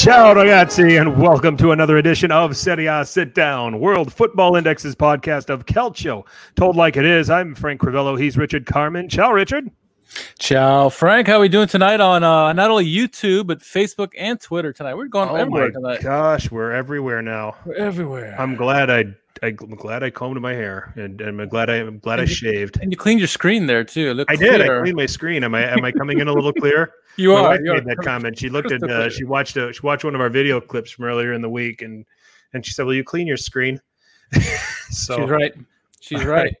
Ciao, ragazzi, and welcome to another edition of Serie A Sit Down, World Football Index's podcast of Calcio. Told like it is, I'm Frank Crivello. He's Richard Carmen. Ciao, Richard. Ciao, Frank. How are we doing tonight on uh, not only YouTube but Facebook and Twitter tonight? We're going Oh everywhere my tonight. gosh, we're everywhere now. We're everywhere. I'm glad I, I am glad I combed my hair, and, and I'm glad I am glad I you- shaved. and you cleaned your screen there too. It I did. I cleaned my screen. Am I am I coming in a little clear? You my are. wife you are. made that comment. She looked at uh, she watched a, she watched one of our video clips from earlier in the week, and and she said, "Will you clean your screen?" so She's right. She's right.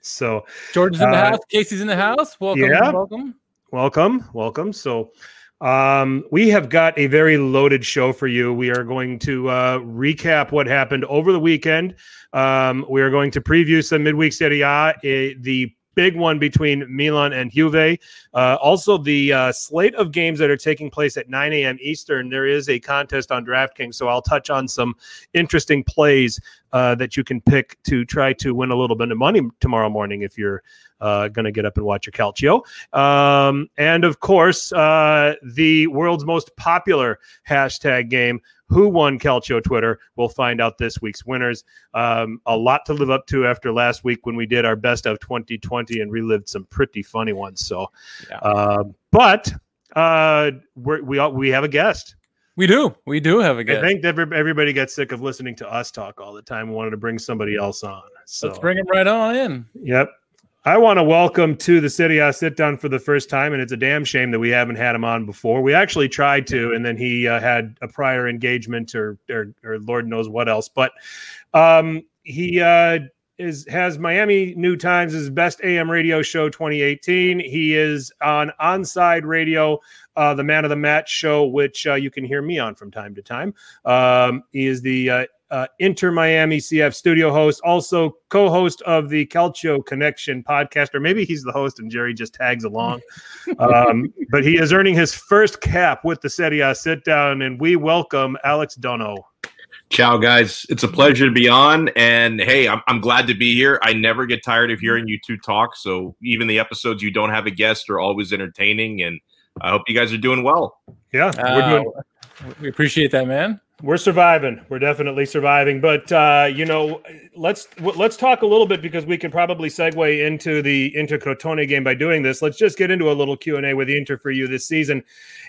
So Jordan's in the Uh, house. Casey's in the house. Welcome. yeah. Welcome. welcome, welcome. So um, we have got a very loaded show for you. We are going to uh, recap what happened over the weekend. Um, we are going to preview some midweek Serie A, eh, the big one between Milan and Juve. Uh, also, the uh, slate of games that are taking place at 9 a.m. Eastern. There is a contest on DraftKings, so I'll touch on some interesting plays uh, that you can pick to try to win a little bit of money tomorrow morning if you're uh, going to get up and watch your Calcio. Um, and of course, uh, the world's most popular hashtag game. Who won Calcio Twitter? We'll find out this week's winners. Um, a lot to live up to after last week when we did our best of 2020 and relived some pretty funny ones. So, Yeah. uh, but uh, we're, we all, we have a guest. We do. We do have a guest. I think everybody gets sick of listening to us talk all the time. and wanted to bring somebody else on. So Let's bring him right on in. Yep. I want to welcome to the Serie A sit down for the first time, and it's a damn shame that we haven't had him on before. We actually tried to, and then he uh, had a prior engagement or, or or Lord knows what else. But um, he uh, is has Miami New Times' best AM radio show 2018. He is on Onside Radio, uh, the Man of the Match show, which uh, you can hear me on from time to time. Um, he is the uh, Inter Miami CF studio host, also co-host of the Calcio Connection podcast, or maybe he's the host and Jerry just tags along. um, but he is earning his first cap with the Serie A sit down, and we welcome Alex Dono. Ciao, guys. It's a pleasure to be on. And hey, I'm, I'm glad to be here. I never get tired of hearing you two talk. So even the episodes you don't have a guest are always entertaining. And I hope you guys are doing well. Yeah, Uh, we're doing we appreciate that, man. We're surviving. We're definitely surviving. But uh, you know, let's let's talk a little bit because we can probably segue into the Inter Crotone game by doing this. Let's just get into a little Q and A with Inter for you this season.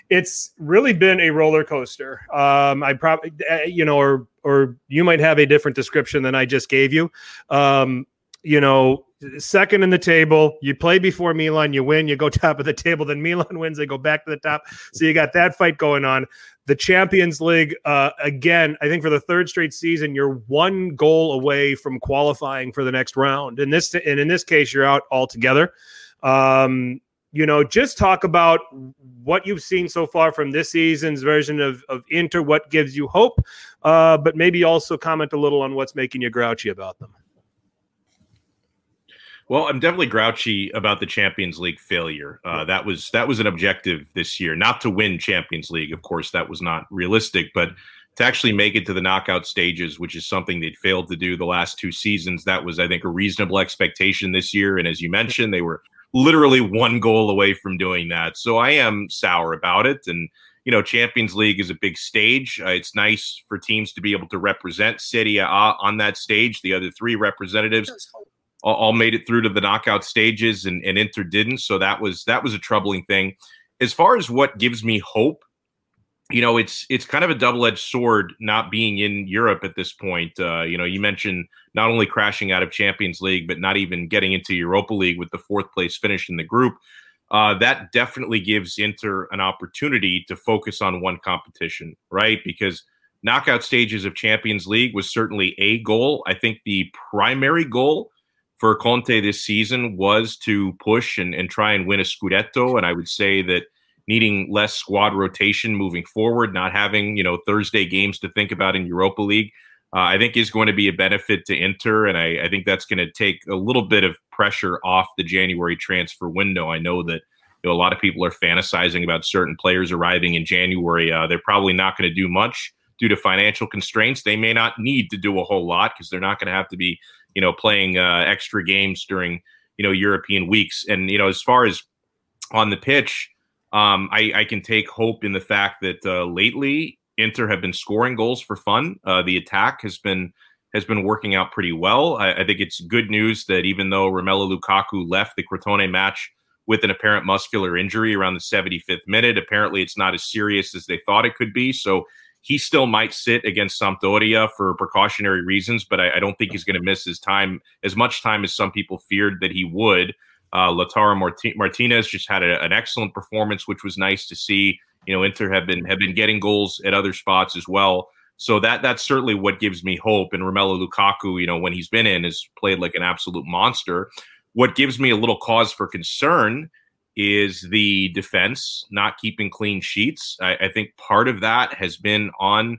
It's really been a roller coaster. Um, I probably, uh, you know, or or you might have a different description than I just gave you. Um, you know, second in the table. You play before Milan, you win, you go top of the table. Then Milan wins, they go back to the top. So you got that fight going on the Champions League uh, again. I think for the third straight season, you're one goal away from qualifying for the next round. In this, and in this case, you're out altogether. Um, you know, just talk about what you've seen so far from this season's version of of Inter. What gives you hope, uh, but maybe also comment a little on what's making you grouchy about them. Well, I'm definitely grouchy about the Champions League failure. Uh, that was that was an objective this year, not to win Champions League. Of course, that was not realistic, but to actually make it to the knockout stages, which is something they'd failed to do the last two seasons. That was, I think, a reasonable expectation this year. And as you mentioned, they were literally one goal away from doing that. So I am sour about it. And you know, Champions League is a big stage. Uh, it's nice for teams to be able to represent Serie A uh, on that stage. The other three representatives all, all made it through to the knockout stages, and, and Inter didn't. So that was that was a troubling thing. As far as what gives me hope, you know, it's it's kind of a double edged sword not being in Europe at this point. Uh, you know, you mentioned not only crashing out of Champions League, but not even getting into Europa League with the fourth place finish in the group. Uh, that definitely gives Inter an opportunity to focus on one competition, right? Because knockout stages of Champions League was certainly a goal. I think the primary goal for Conte this season was to push and, and try and win a Scudetto. And I would say that needing less squad rotation moving forward, not having, you know, Thursday games to think about in Europa League, uh, I think is going to be a benefit to Inter. And I, I think that's going to take a little bit of pressure off the January transfer window. I know that you know, a lot of people are fantasizing about certain players arriving in January. Uh, they're probably not going to do much due to financial constraints, they may not need to do a whole lot because they're not going to have to be, you know, playing uh, extra games during, you know, European weeks. And you know, as far as on the pitch, um, I, I, can take hope in the fact that uh, lately Inter have been scoring goals for fun. Uh, the attack has been has been working out pretty well. I, I, think it's good news that even though Romelu Lukaku left the Crotone match with an apparent muscular injury around the 75th minute, apparently it's not as serious as they thought it could be. So he still might sit against Sampdoria for precautionary reasons, but I, I don't think he's going to miss his time as much time as some people feared that he would. Uh, Lautaro Martinez just had a, an excellent performance, which was nice to see. You know, Inter have been have been getting goals at other spots as well. So that that's certainly what gives me hope. And Romelu Lukaku, you know, when he's been in, has played like an absolute monster. What gives me a little cause for concern is the defense not keeping clean sheets. I, I think part of that has been on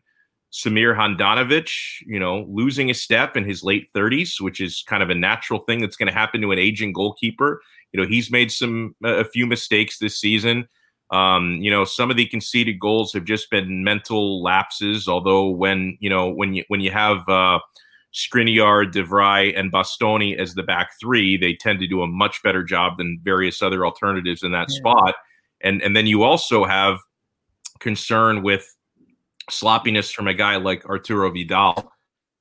Samir Handanovic, you know, losing a step in his late 30s, which is kind of a natural thing that's going to happen to an aging goalkeeper. You know, he's made some a few mistakes this season. Um, you know, some of the conceded goals have just been mental lapses. Although when you know when you when you have uh, Skriniar, De Vrij, and Bastoni as the back three, they tend to do a much better job than various other alternatives in that yeah. spot. And and then you also have concern with sloppiness from a guy like Arturo Vidal.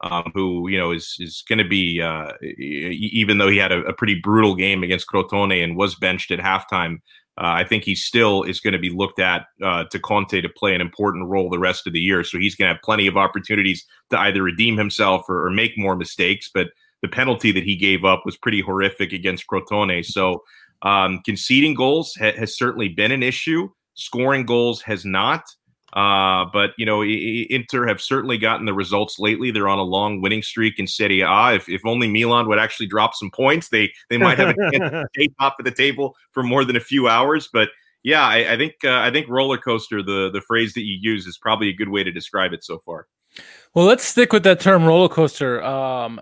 Um, who you know is is going to be uh, even though he had a, a, pretty brutal game against Crotone and was benched at halftime, I think he still is going to be looked at uh, to Conte to play an important role the rest of the year. So he's going to have plenty of opportunities to either redeem himself or, or, make more mistakes. But the penalty that he gave up was pretty horrific against Crotone. So um, conceding goals ha- has certainly been an issue. Scoring goals has not. Uh, but you know, Inter have certainly gotten the results lately. They're on a long winning streak in Serie A. If, if only Milan would actually drop some points, they they might have a chance to stay top of the table for more than a few hours. But yeah, I, I think uh, I think roller coaster, the the phrase that you use, is probably a good way to describe it so far. Well, let's stick with that term roller coaster. Um,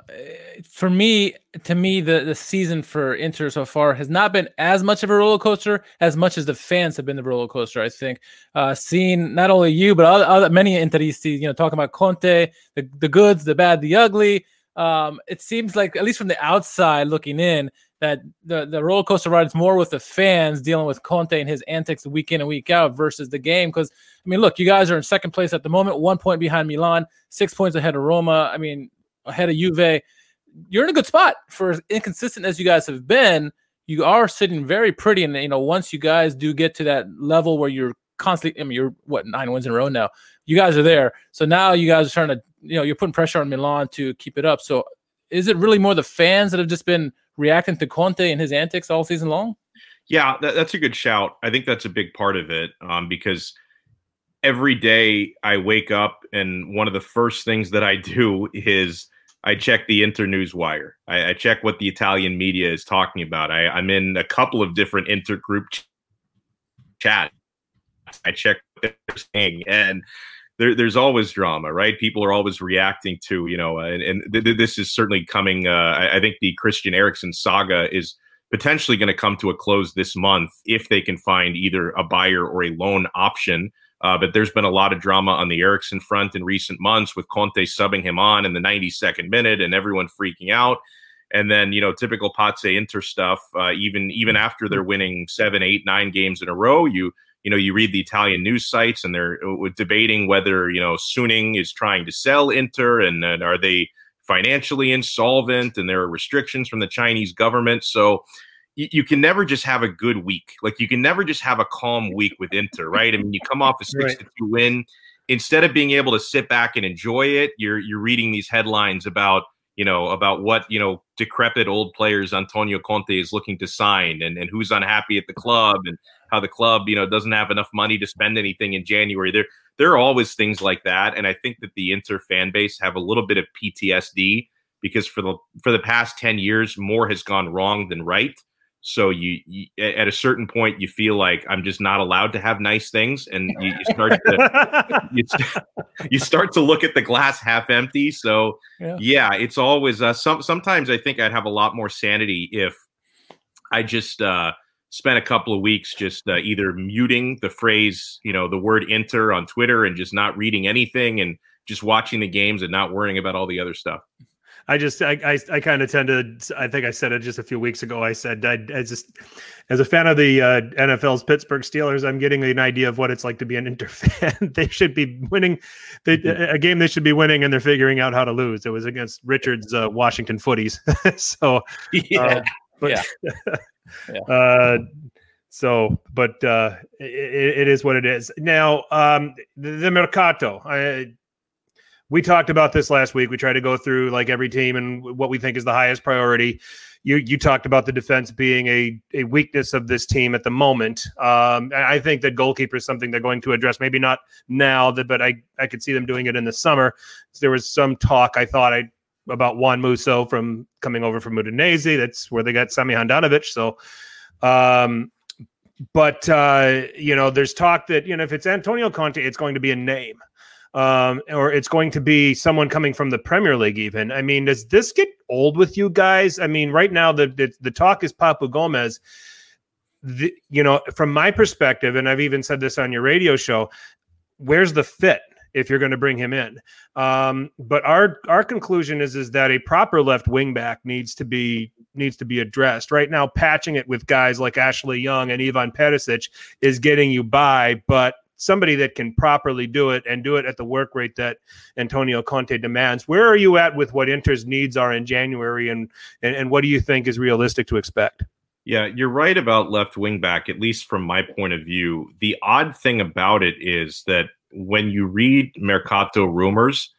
for me, to me, the, the season for Inter so far has not been as much of a roller coaster as much as the fans have been the roller coaster. I think uh, seeing not only you but other, other many Interisti, you know, talking about Conte, the the goods, the bad, the ugly. Um, it seems like at least from the outside looking in, that the, the roller coaster ride is more with the fans dealing with Conte and his antics week in and week out versus the game. Because I mean, look, you guys are in second place at the moment, one point behind Milan, six points ahead of Roma. I mean, ahead of Juve. You're in a good spot for as inconsistent as you guys have been. You are sitting very pretty, and you know, once you guys do get to that level where you're constantly, I mean, you're what nine wins in a row now. You guys are there, so now you guys are trying to, you know, you're putting pressure on Milan to keep it up. So, is it really more the fans that have just been reacting to Conte and his antics all season long? Yeah, that, that's a good shout. I think that's a big part of it um, because every day I wake up and one of the first things that I do is I check the Inter News Wire. I, I check what the Italian media is talking about. I, am in a couple of different inter group ch- chat. I check what they're saying, and there, there's always drama, right? People are always reacting to, you know, and, and th- this is certainly coming. Uh, I, I think the Christian Eriksen saga is potentially going to come to a close this month if they can find either a buyer or a loan option. Uh, but there's been a lot of drama on the Eriksen front in recent months with Conte subbing him on in the 92nd minute and everyone freaking out. And then, you know, typical Pazza Inter stuff, uh, even even after they're winning seven, eight, nine games in a row, you you know, you read the Italian news sites and they're uh, debating whether, you know, Suning is trying to sell Inter and, and are they financially insolvent and there are restrictions from the Chinese government. So you, you, can never just have a good week. Like you can never just have a calm week with Inter, right? I mean, you come off a 6 to 2 win. Instead of being able to sit back and enjoy it, you're you're reading these headlines about you know, about what, you know, decrepit old players Antonio Conte is looking to sign and, and who's unhappy at the club and how the club, you know, doesn't have enough money to spend anything in January. There there are always things like that. And I think that the Inter fan base have a little bit of PTSD because for the for the past 10 years, more has gone wrong than right. So you, you, at a certain point you feel like I'm just not allowed to have nice things, and you, you start to you, you, start to look at the glass half empty. So yeah, yeah it's always uh, some. Sometimes I think I'd have a lot more sanity if I just uh, spent a couple of weeks just uh, either muting the phrase, you know, the word Inter on Twitter and just not reading anything and just watching the games and not worrying about all the other stuff. I just I I, I kind of tend to I think I said it just a few weeks ago. I said I, I just as a fan of the uh, NFL's Pittsburgh Steelers, I'm getting an idea of what it's like to be an Inter fan. they should be winning they, mm-hmm. a game they should be winning, and they're figuring out how to lose. It was against Richard's uh, Washington Footies. so yeah, uh, but, yeah. yeah. Uh, so, but uh, it, it is what it is. Now, um, the, the Mercato. I, we talked about this last week. We tried to go through like every team and what we think is the highest priority. You you talked about the defense being a, a weakness of this team at the moment. Um, I think that goalkeeper is something they're going to address. Maybe not now, but I I could see them doing it in the summer. There was some talk I thought I about Juan Musso from coming over from Udinese. That's where they got Sami Handanovic. So, um, but uh, you know, there's talk that you know if it's Antonio Conte, it's going to be a name um, or it's going to be someone coming from the Premier League. Even I mean, does this get old with you guys? I mean, right now the the, the talk is Papu Gomez. The, you know, from my perspective, and I've even said this on your radio show, where's the fit if you're going to bring him in? Um, but our our conclusion is is that a proper left wing back needs to be needs to be addressed. Right now, patching it with guys like Ashley Young and Ivan Perisic is getting you by, but somebody that can properly do it and do it at the work rate that Antonio Conte demands. Where are you at with what Inter's needs are in January, and and, and what do you think is realistic to expect? Yeah, you're right about left wing back, at least from my point of view. The odd thing about it is that when you read Mercato rumors,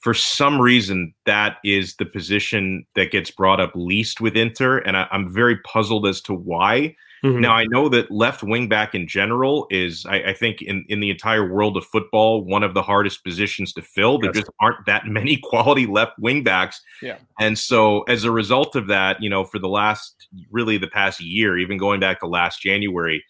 for some reason, that is the position that gets brought up least with Inter. And I, am very puzzled as to why. Mm-hmm. Now I know that left wing back in general is, I, I, think, in, in the entire world of football, one of the hardest positions to fill. There just aren't that many quality left wing backs. Yeah. And so as a result of that, you know, for the last really the past year, even going back to last January,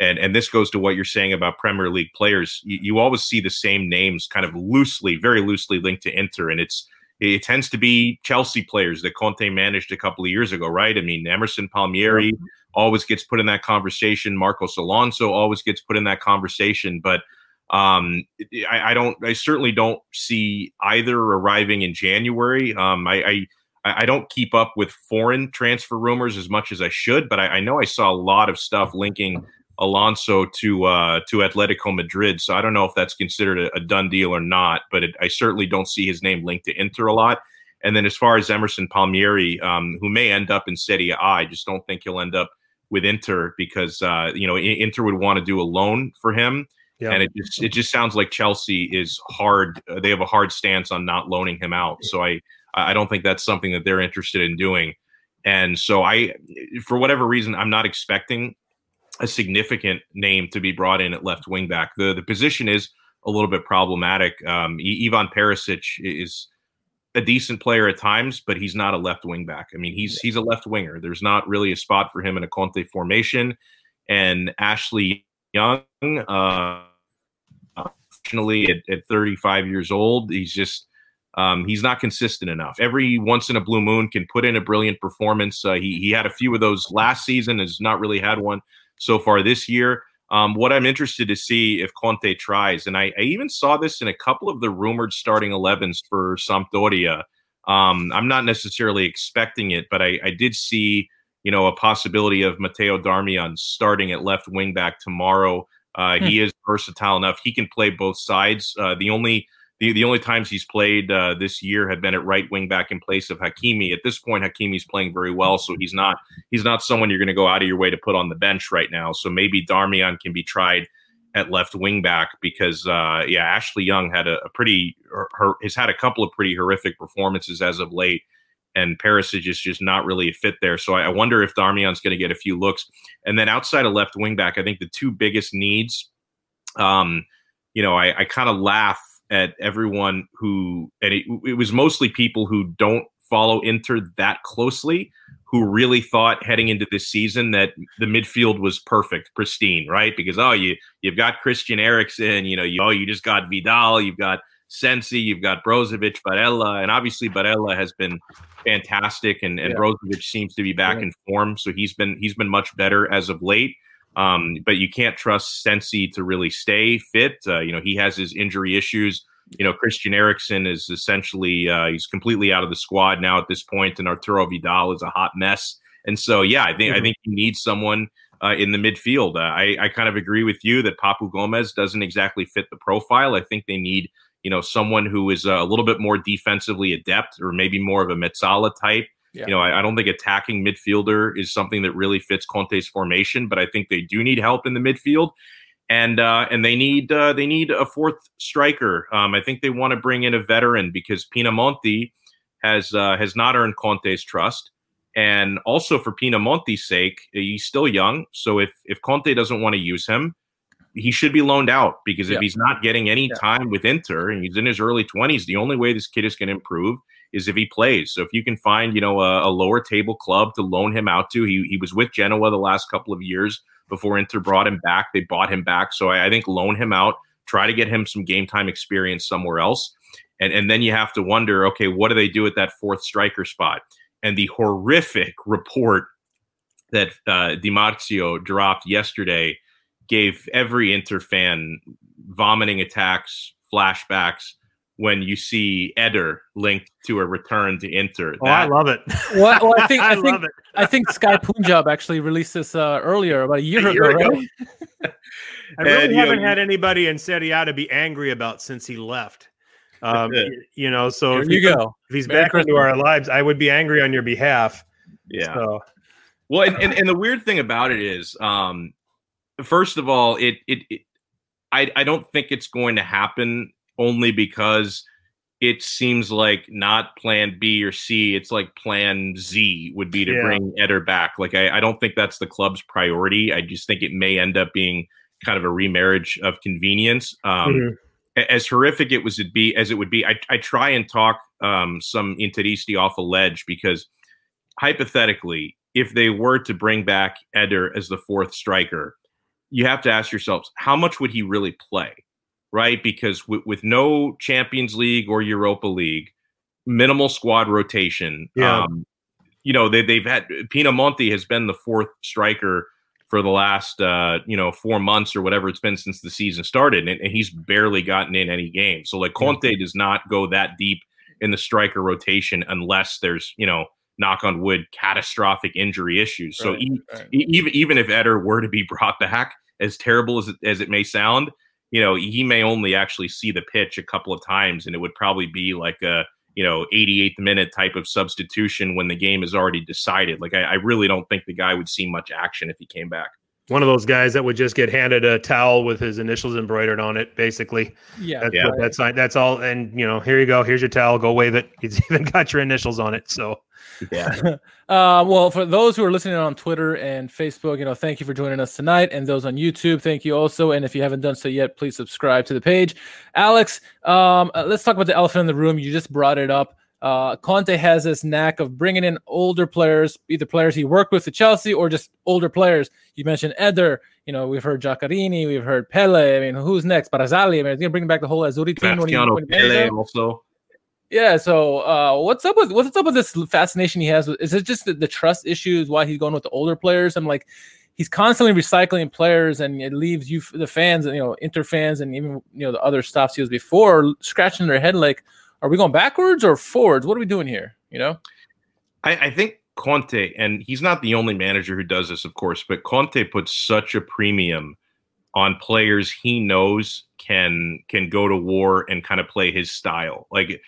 and and this goes to what you're saying about Premier League players, you, you always see the same names kind of loosely, very loosely linked to Inter, and it's it tends to be Chelsea players that Conte managed a couple of years ago, right? I mean, Emerson Palmieri always gets put in that conversation. Marcos Alonso always gets put in that conversation, but um, I, I, don't. I certainly don't see either arriving in January. Um, I, I, I don't keep up with foreign transfer rumors as much as I should, but I, I know I saw a lot of stuff linking Alonso to uh, to Atletico Madrid. So I don't know if that's considered a, a done deal or not, but it, I certainly don't see his name linked to Inter a lot. And then as far as Emerson Palmieri, um, who may end up in Serie A, I just don't think he'll end up with Inter because uh, you know Inter would want to do a loan for him. Yeah. And it just it just sounds like Chelsea is hard. Uh, they have a hard stance on not loaning him out. So I I don't think that's something that they're interested in doing. And so I, for whatever reason, I'm not expecting a significant name to be brought in at left wing back. The the position is a little bit problematic. Um, Ivan Perisic is a decent player at times, but he's not a left wing back. I mean, he's he's a left winger. There's not really a spot for him in a Conte formation. And Ashley Young, uh, unfortunately, at, at 35 years old, he's just um, he's not consistent enough. Every once in a blue moon can put in a brilliant performance. Uh, he he had a few of those last season. Has not really had one so far this year. Um, what I'm interested to see if Conte tries, and I, I, even saw this in a couple of the rumored starting 11s for Sampdoria. Um, I'm not necessarily expecting it, but I, I, did see, you know, a possibility of Matteo Darmian starting at left wing back tomorrow. Uh, hmm. He is versatile enough; he can play both sides. Uh, the only the, the only times he's played uh, this year have been at right wing back in place of Hakimi. At this point, Hakimi's playing very well, so he's not he's not someone you're going to go out of your way to put on the bench right now. So maybe Darmian can be tried at left wing back because uh, yeah, Ashley Young had a, a pretty her, has had a couple of pretty horrific performances as of late, and Perisic is just not really a fit there. So I, I wonder if Darmian's going to get a few looks. And then outside of left wing back, I think the two biggest needs, um, you know, I, I kind of laugh at everyone who, and it, it was mostly people who don't follow Inter that closely, who really thought heading into this season that the midfield was perfect, pristine, right? Because oh, you you've got Christian Eriksen, you know, you oh, you just got Vidal, you've got Sensi, you've got Brozovic, Barella, and obviously Barella has been fantastic, and, and yeah. Brozovic seems to be back yeah. in form, so he's been he's been much better as of late. Um, but you can't trust Sensi to really stay fit. Uh, you know, he has his injury issues. You know, Christian Eriksen is essentially uh, he's completely out of the squad now at this point, and Arturo Vidal is a hot mess. And so, yeah, I think mm-hmm. I think you need someone uh, in the midfield. Uh, I, I kind of agree with you that Papu Gomez doesn't exactly fit the profile. I think they need you know someone who is a little bit more defensively adept, or maybe more of a Mezzala type. Yeah. You know, I, I, don't think attacking midfielder is something that really fits Conte's formation, but I think they do need help in the midfield, and uh, and they need uh, they need a fourth striker. Um, I think they want to bring in a veteran because Pinamonti has uh, has not earned Conte's trust. And also for Pinamonti's sake, he's still young. So if if Conte doesn't want to use him, he should be loaned out because if he's not getting any time with Inter and he's in his early 20s, the only way this kid is going to improve is if he plays. So if you can find, you know, a, a, lower table club to loan him out to, he, he was with Genoa the last couple of years before Inter brought him back. They bought him back. So I, I think loan him out, try to get him some game time experience somewhere else. And, and then you have to wonder, okay, what do they do at that fourth striker spot? and the horrific report that uh, Di Marzio dropped yesterday gave every Inter fan vomiting attacks, flashbacks when you see Eder linked to a return to Inter. Oh, I love it. Well, well I think I, I think I think Sky Punjab actually released this uh, earlier, about a year, a year ago, ago. Right? I really and, haven't know, had anybody in Serie A to be angry about since he left. Um, you know, so Here if you go, if he's Merry back Christmas. into our lives, I would be angry on your behalf. Yeah. So. Well, and, and, and the weird thing about it is, um, first of all, it, it, it I I don't think it's going to happen only because it seems like not plan B or C. It's like plan Z would be to yeah. bring Eder back. Like I, I don't think that's the club's priority. I just think it may end up being kind of a remarriage of convenience. Um, mm-hmm as horrific it was it be as it would be, I, I try and talk um, some Interisti off a ledge because hypothetically, if they were to bring back Eder as the fourth striker, you have to ask yourselves how much would he really play, right? Because w- with no Champions League or Europa League, minimal squad rotation. Yeah. Um, you know they, they've had Pinamonti has been the fourth striker for the last uh, you know four months or whatever it's been since the season started, and, and he's barely gotten in any game. So like Conte does not go that deep in the striker rotation unless there's you know knock on wood catastrophic injury issues. So right, e- right. even even if Eder were to be brought back, as terrible as it, as it may sound, you know he may only actually see the pitch a couple of times, and it would probably be like a you know 88th minute type of substitution when the game is already decided. Like I, I really don't think the guy would see much action if he came back one of those guys that would just get handed a towel with his initials embroidered on it, basically. Yeah, that's yeah. that's that's all. And you know, here you go. Here's your towel. Go wave it. He's even got your initials on it. So yeah. uh, well, for those who are listening on Twitter and Facebook, you know, thank you for joining us tonight, and those on YouTube, thank you also. And if you haven't done so yet, please subscribe to the page. Alex, um, uh, let's talk about the elephant in the room. You just brought it up. Uh, Conte has this knack of bringing in older players, either players he worked with at Chelsea or just older players. You mentioned Eder. You know, we've heard Giaccherini, we've heard Pellè. I mean, who's next? Barzagli. I mean, he's gonna bring back the whole Azzurri team. When he, when Pellè also. Yeah. So, uh, what's up with what's up with this fascination he has? Is it just the, the trust issues? Why he's going with the older players? I'm like, he's constantly recycling players, and it leaves you, the fans, and you know, Inter fans, and even you know the other stops he was before, scratching their head like are we going backwards or forwards? What are we doing here? You know, I, I think Conte, and he's not the only manager who does this, of course, but Conte puts such a premium on players he knows can can go to war and kind of play his style. Like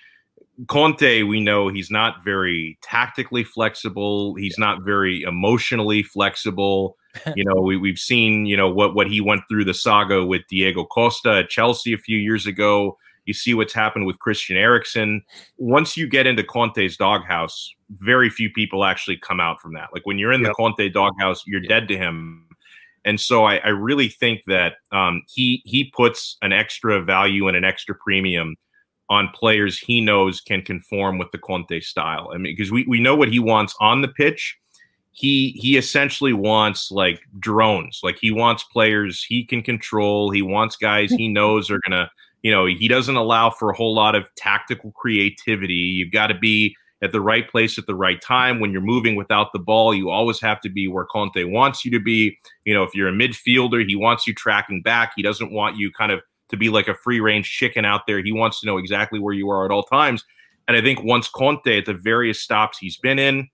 Conte, we know he's not very tactically flexible. He's not very emotionally flexible. you know, we, we've seen, you know, what, what he went through the saga with Diego Costa at Chelsea a few years ago. You see what's happened with Christian Eriksen. Once you get into Conte's doghouse, very few people actually come out from that. Like when you're in yep. the Conte doghouse, you're yep. dead to him. And so I, I really think that um, he he puts an extra value and an extra premium on players he knows can conform with the Conte style. I mean, because we, we know what he wants on the pitch. He he essentially wants like drones. Like he wants players he can control. He wants guys he knows are gonna you know, he doesn't allow for a whole lot of tactical creativity. You've got to be at the right place at the right time. When you're moving without the ball, you always have to be where Conte wants you to be. You know, if you're a midfielder, he wants you tracking back. He doesn't want you kind of to be like a free range chicken out there. He wants to know exactly where you are at all times. And I think once Conte at the various stops he's been in,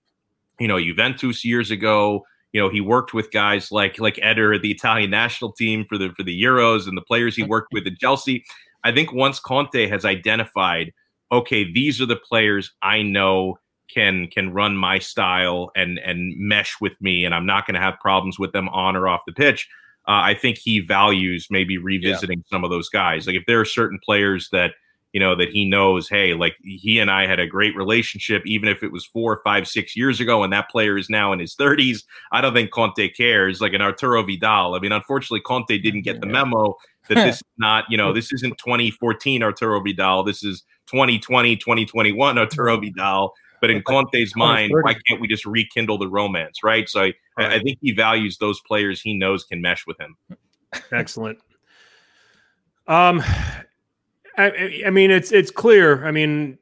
you know, Juventus years ago, you know, he worked with guys like like Eder, the Italian national team for the for the Euros, and the players he worked with at Chelsea. I think once Conte has identified okay, these are the players I know can can run my style and and mesh with me, and I'm not going to have problems with them on or off the pitch. Uh, I think he values maybe revisiting yeah. some of those guys. Like if there are certain players that you know that he knows, hey, like he and I had a great relationship, even if it was four, five, six years ago, and that player is now in his 30s. I don't think Conte cares. Like an Arturo Vidal. I mean, unfortunately, Conte didn't get the memo that this is not, you know, this isn't 2014 Arturo Vidal. This is 2020, 2021 Arturo Vidal. But in Conte's mind, why can't we just rekindle the romance, right? So I, I think he values those players he knows can mesh with him. Excellent. Um, I, I mean, it's it's clear. I mean,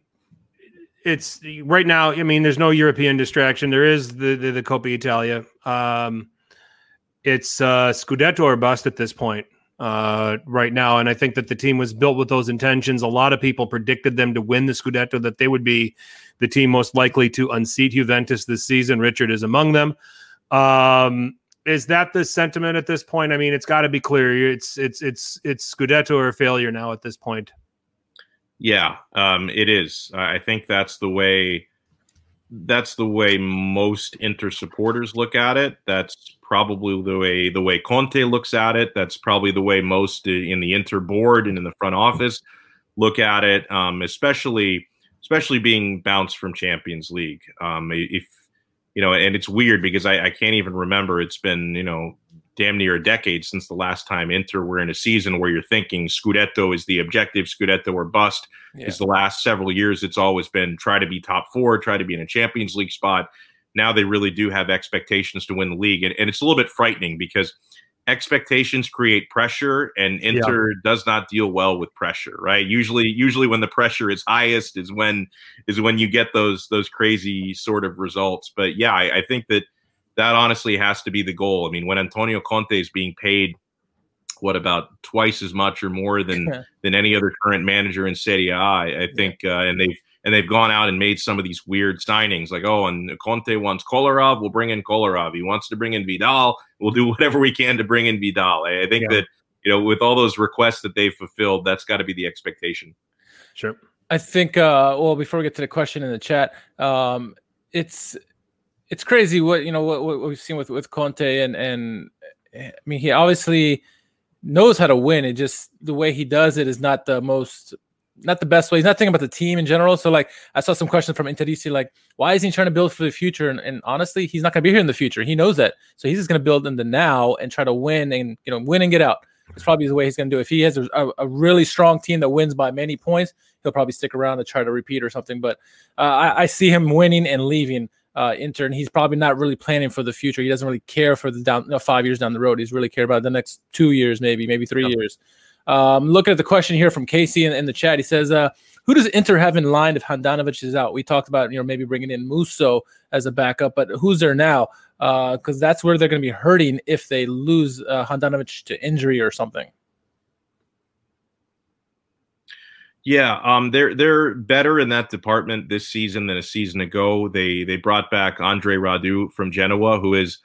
it's right now. I mean, there's no European distraction. There is the the, the Coppa Italia. Um, it's uh, Scudetto or bust at this point uh, right now. And I think that the team was built with those intentions. A lot of people predicted them to win the Scudetto, that they would be the team most likely to unseat Juventus this season. Richard is among them. Um, is that the sentiment at this point? I mean, it's got to be clear. It's it's it's it's Scudetto or failure now at this point. Yeah, um, it is. I think that's the way that's the way most Inter supporters look at it. That's probably the way the way Conte looks at it. That's probably the way most in the Inter board and in the front office look at it. Um, especially especially being bounced from Champions League. Um, if you know, and it's weird because I, I can't even remember. It's been you know damn near a decade since the last time Inter were in a season where you're thinking Scudetto is the objective, Scudetto or bust. Yeah. Is the last several years it's always been try to be top four, try to be in a Champions League spot. Now they really do have expectations to win the league, and, and it's a little bit frightening because expectations create pressure, and Inter yeah. does not deal well with pressure. Right? Usually, usually when the pressure is highest is when is when you get those those crazy sort of results. But yeah, I, I think that that honestly has to be the goal. I mean, when Antonio Conte is being paid what about twice as much or more than than any other current manager in Serie A, I, I think, uh, and they've and they've gone out and made some of these weird signings, like oh, and Conte wants Kolarov, we'll bring in Kolarov. He wants to bring in Vidal, we'll do whatever we can to bring in Vidal. I, I think yeah. that you know, with all those requests that they've fulfilled, that's got to be the expectation. Sure. I think. Uh, well, before we get to the question in the chat, um, it's it's crazy what you know what, what we've seen with with Conte and and I mean he obviously knows how to win. It just the way he does it is not the most not the best way. He's not thinking about the team in general. So like I saw some questions from Interisti like why is he trying to build for the future? And, and honestly, he's not going to be here in the future. He knows that. So he's just going to build in the now and try to win and you know win and get out. It's probably the way he's going to do. It. If he has a, a, really strong team that wins by many points, he'll probably stick around to try to repeat or something. But uh, I, I see him winning and leaving uh, Inter. He's probably not really planning for the future. He doesn't really care for the down you know, five years down the road. He's really care about the next two years, maybe, maybe three years. Um, looking at the question here from Casey in, in the chat, he says, uh, "Who does Inter have in line if Handanovic is out?" We talked about you know maybe bringing in Musso as a backup, but who's there now? Because uh, that's where they're going to be hurting if they lose uh, Handanovic to injury or something. Yeah, um, they're they're better in that department this season than a season ago. They they brought back Andrei Radu from Genoa, who is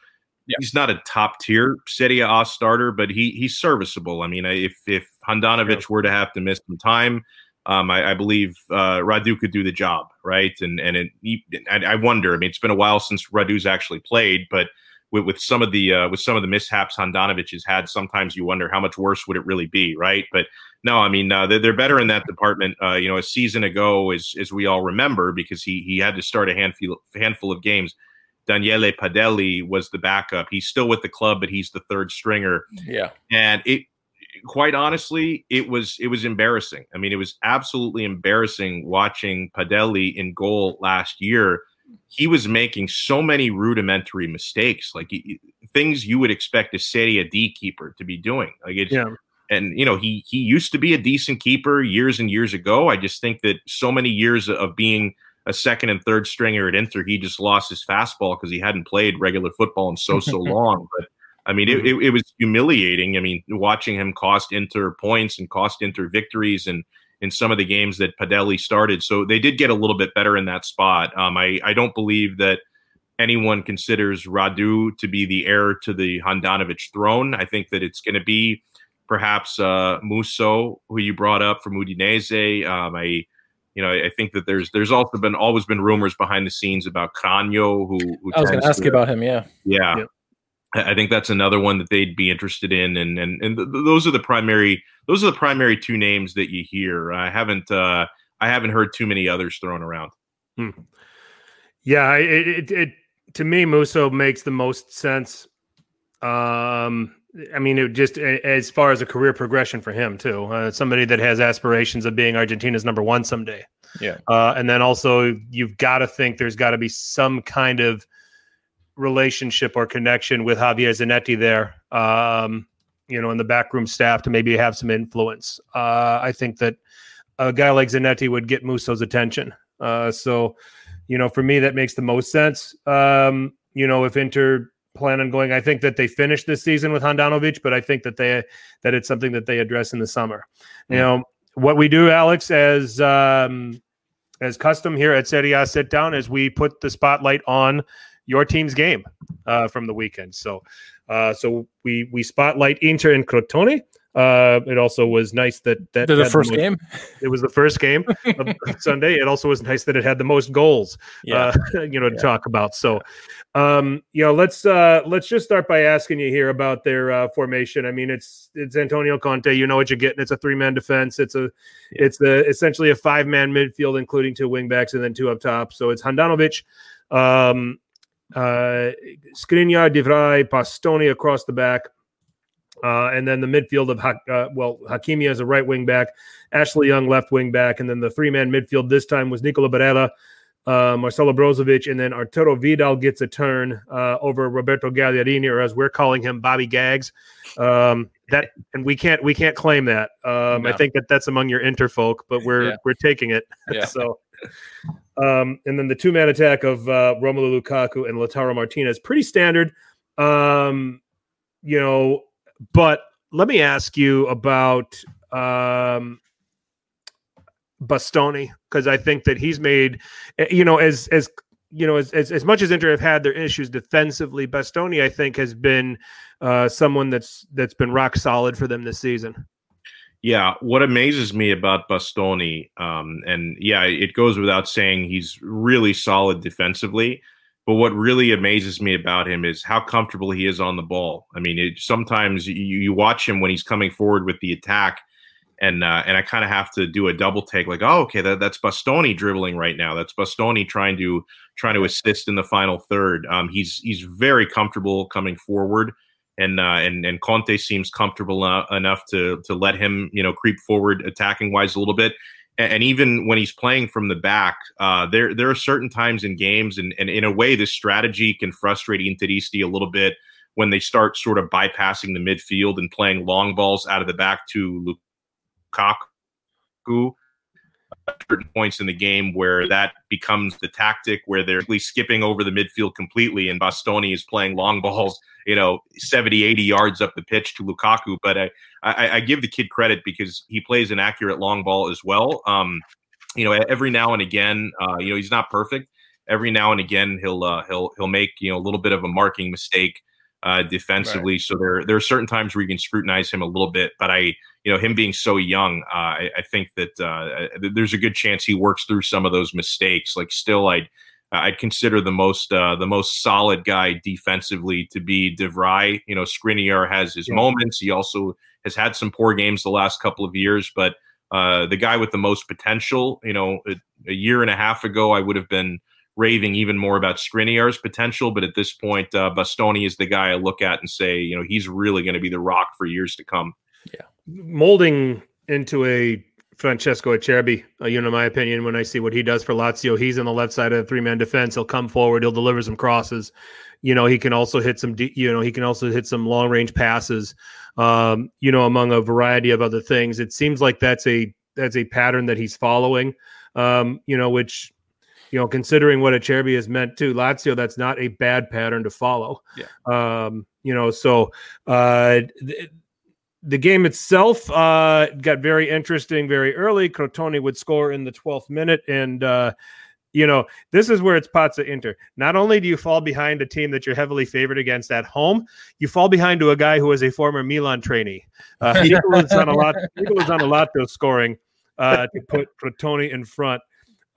yeah. he's not a top tier Serie A starter, but he he's serviceable. I mean, if if Handanovic yeah. were to have to miss some time, um, I, I, believe uh, Radu could do the job, right? And and it, he, I wonder. I mean, it's been a while since Radu's actually played, but with, with some of the uh, with some of the mishaps Handanovic has had, sometimes you wonder how much worse would it really be, right? But no, I mean uh, they're, they're, better in that department. Uh, you know, a season ago, as as we all remember, because he he had to start a handful handful of games. Daniele Padelli was the backup. He's still with the club, but he's the third stringer. Yeah, and it quite honestly, it was it was embarrassing. I mean, it was absolutely embarrassing watching Padelli in goal last year. He was making so many rudimentary mistakes, like things you would expect a Serie D keeper to be doing. Like it's, yeah and you know he he used to be a decent keeper years and years ago. I just think that so many years of being a second and third stringer at Inter, he just lost his fastball because he hadn't played regular football in so so long. But I mean, it, mm-hmm. it, it, was humiliating. I mean, watching him cost Inter points and cost Inter victories and in some of the games that Padelli started. So they did get a little bit better in that spot. Um, I, I don't believe that anyone considers Radu to be the heir to the Handanovic throne. I think that it's going to be perhaps uh, Musso, who you brought up from Udinese. Um, I, you know, I think that there's there's also been always been rumors behind the scenes about Cragno, who, who I was going to ask you about him. Yeah, yeah. yeah. I think that's another one that they'd be interested in, and and and th- those are the primary those are the primary two names that you hear. I haven't uh, I haven't heard too many others thrown around. Hmm. Yeah, it, it, it to me Musso makes the most sense. Um, I mean, it just as far as a career progression for him too. Uh, somebody that has aspirations of being Argentina's number one someday. Yeah, uh, and then also you've got to think there's got to be some kind of relationship or connection with Javier Zanetti there, um, you know, in the backroom staff to maybe have some influence. Uh, I think that a guy like Zanetti would get Musso's attention. Uh, so, you know, for me, that makes the most sense. Um, you know, if Inter plan on going, I think that they finish this season with Handanovic, but I think that they that it's something that they address in the summer. Mm-hmm. You know, what we do, Alex, as um, as custom here at Serie A Sit Down, is we put the spotlight on your team's game uh, from the weekend. So, uh, so we we spotlight Inter and Crotone. Uh, it also was nice that that the first the most, game. It was the first game of Sunday. It also was nice that it had the most goals. Yeah. Uh, you know, to yeah. talk about. So, um, you know, let's uh, let's just start by asking you here about their uh, formation. I mean, it's it's Antonio Conte. You know what you're getting. It's a three man defense. It's a yeah. it's the essentially a five man midfield, including two wingbacks and then two up top. So it's Handanovic. Um, uh, Skriniar, De Pastoni across the back. Uh, and then the midfield of uh, well Hakimi as a right wing back, Ashley Young left wing back, and then the three man midfield this time was Nicola Barella, uh, Marcelo Brozovic, and then Arturo Vidal gets a turn uh, over Roberto Gagliardini, or as we're calling him, Bobby Gags. Um, that and we can't we can't claim that. Um, no. I think that that's among your interfolk, but we're yeah. we're taking it. Yeah. so um, and then the two man attack of uh, Romelu Lukaku and Lautaro Martinez, pretty standard. Um, you know, but let me ask you about um, Bastoni because I think that he's made, eh, you know, as as you know, as, as, as much as Inter have had their issues defensively, Bastoni I think has been uh, someone that's that's been rock solid for them this season. Yeah, what amazes me about Bastoni, um, and yeah, it goes without saying he's really solid defensively. But what really amazes me about him is how comfortable he is on the ball. I mean, it, sometimes you, you watch him when he's coming forward with the attack, and uh, and I kind of have to do a double take, like, oh, okay, that, that's Bastoni dribbling right now. That's Bastoni trying to trying to assist in the final third. Um, he's he's very comfortable coming forward and uh, and and Conte seems comfortable enough to to let him you know creep forward attacking wise a little bit. And, even when he's playing from the back, uh, there there are certain times in games, and, and in a way, this strategy can frustrate Interisti a little bit when they start sort of bypassing the midfield and playing long balls out of the back to Lukaku points in the game where that becomes the tactic where they're skipping over the midfield completely and Bastoni is playing long balls, you know, 70, 80 yards up the pitch to Lukaku. But I, I, I give the kid credit because he plays an accurate long ball as well. Um, you know, every now and again, uh, you know, he's not perfect. Every now and again, he'll uh, he'll he'll make you know a little bit of a marking mistake uh, defensively. Right. So there there are certain times where you can scrutinize him a little bit. But I, you know, him being so young, uh, I, I, think that uh, there's a good chance he works through some of those mistakes. Like still, I'd I'd consider the most uh, the most solid guy defensively to be De Vrij. You know, Skriniar has his yeah. moments. He also has had some poor games the last couple of years, but uh, the guy with the most potential, you know, a, a year and a half ago, I would have been raving even more about Skriniar's potential. But at this point, uh, Bastoni is the guy I look at and say, you know, he's really going to be the rock for years to come. Yeah. Molding into a Francesco Acerbi. Uh, you know my opinion when I see what he does for Lazio. He's on the left side of the three man defense. He'll come forward. He'll deliver some crosses. You know he can also hit some. You know he can also hit some long range passes. Um, you know among a variety of other things. It seems like that's a that's a pattern that he's following. Um, you know which you know, considering what Acerbi has meant to Lazio, that's not a bad pattern to follow. Yeah. Um, you know, so uh, th- the game itself uh, got very interesting very early. Crotone would score in the 12th minute, and uh, you know, this is where it's Pazza Inter. Not only do you fall behind a team that you're heavily favored against at home, you fall behind to a guy who is a former Milan trainee. Uh, he was on a lot. He was on a lot of scoring uh, to put Crotone in front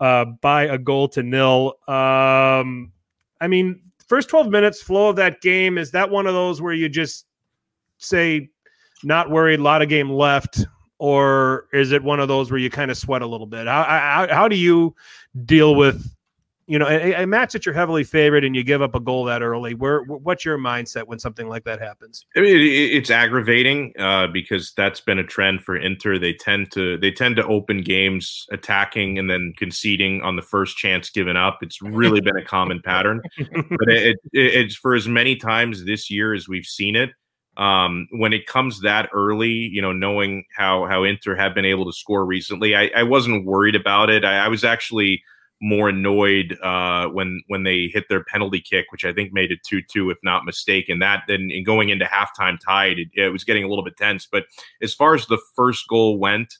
uh, by a goal to nil. Um, I mean, first 12 minutes flow of that game is that one of those where you just say not worried, a lot of game left, or is it one of those where you kind of sweat a little bit? How, how, how do you deal with you know a, a, match that you're heavily favored and you give up a goal that early where what's your mindset when something like that happens? I mean it, it's aggravating uh, because that's been a trend for inter. They tend to they tend to open games attacking and then conceding on the first chance given up. It's really been a common pattern but it, it, it's for as many times this year as we've seen it. Um, when it comes that early, you know, knowing how how Inter have been able to score recently, I, I wasn't worried about it. I, I was actually more annoyed uh, when when they hit their penalty kick, which I think made it two two, if not mistaken. That then in going into halftime tied, it, it, was getting a little bit tense. But as far as the first goal went,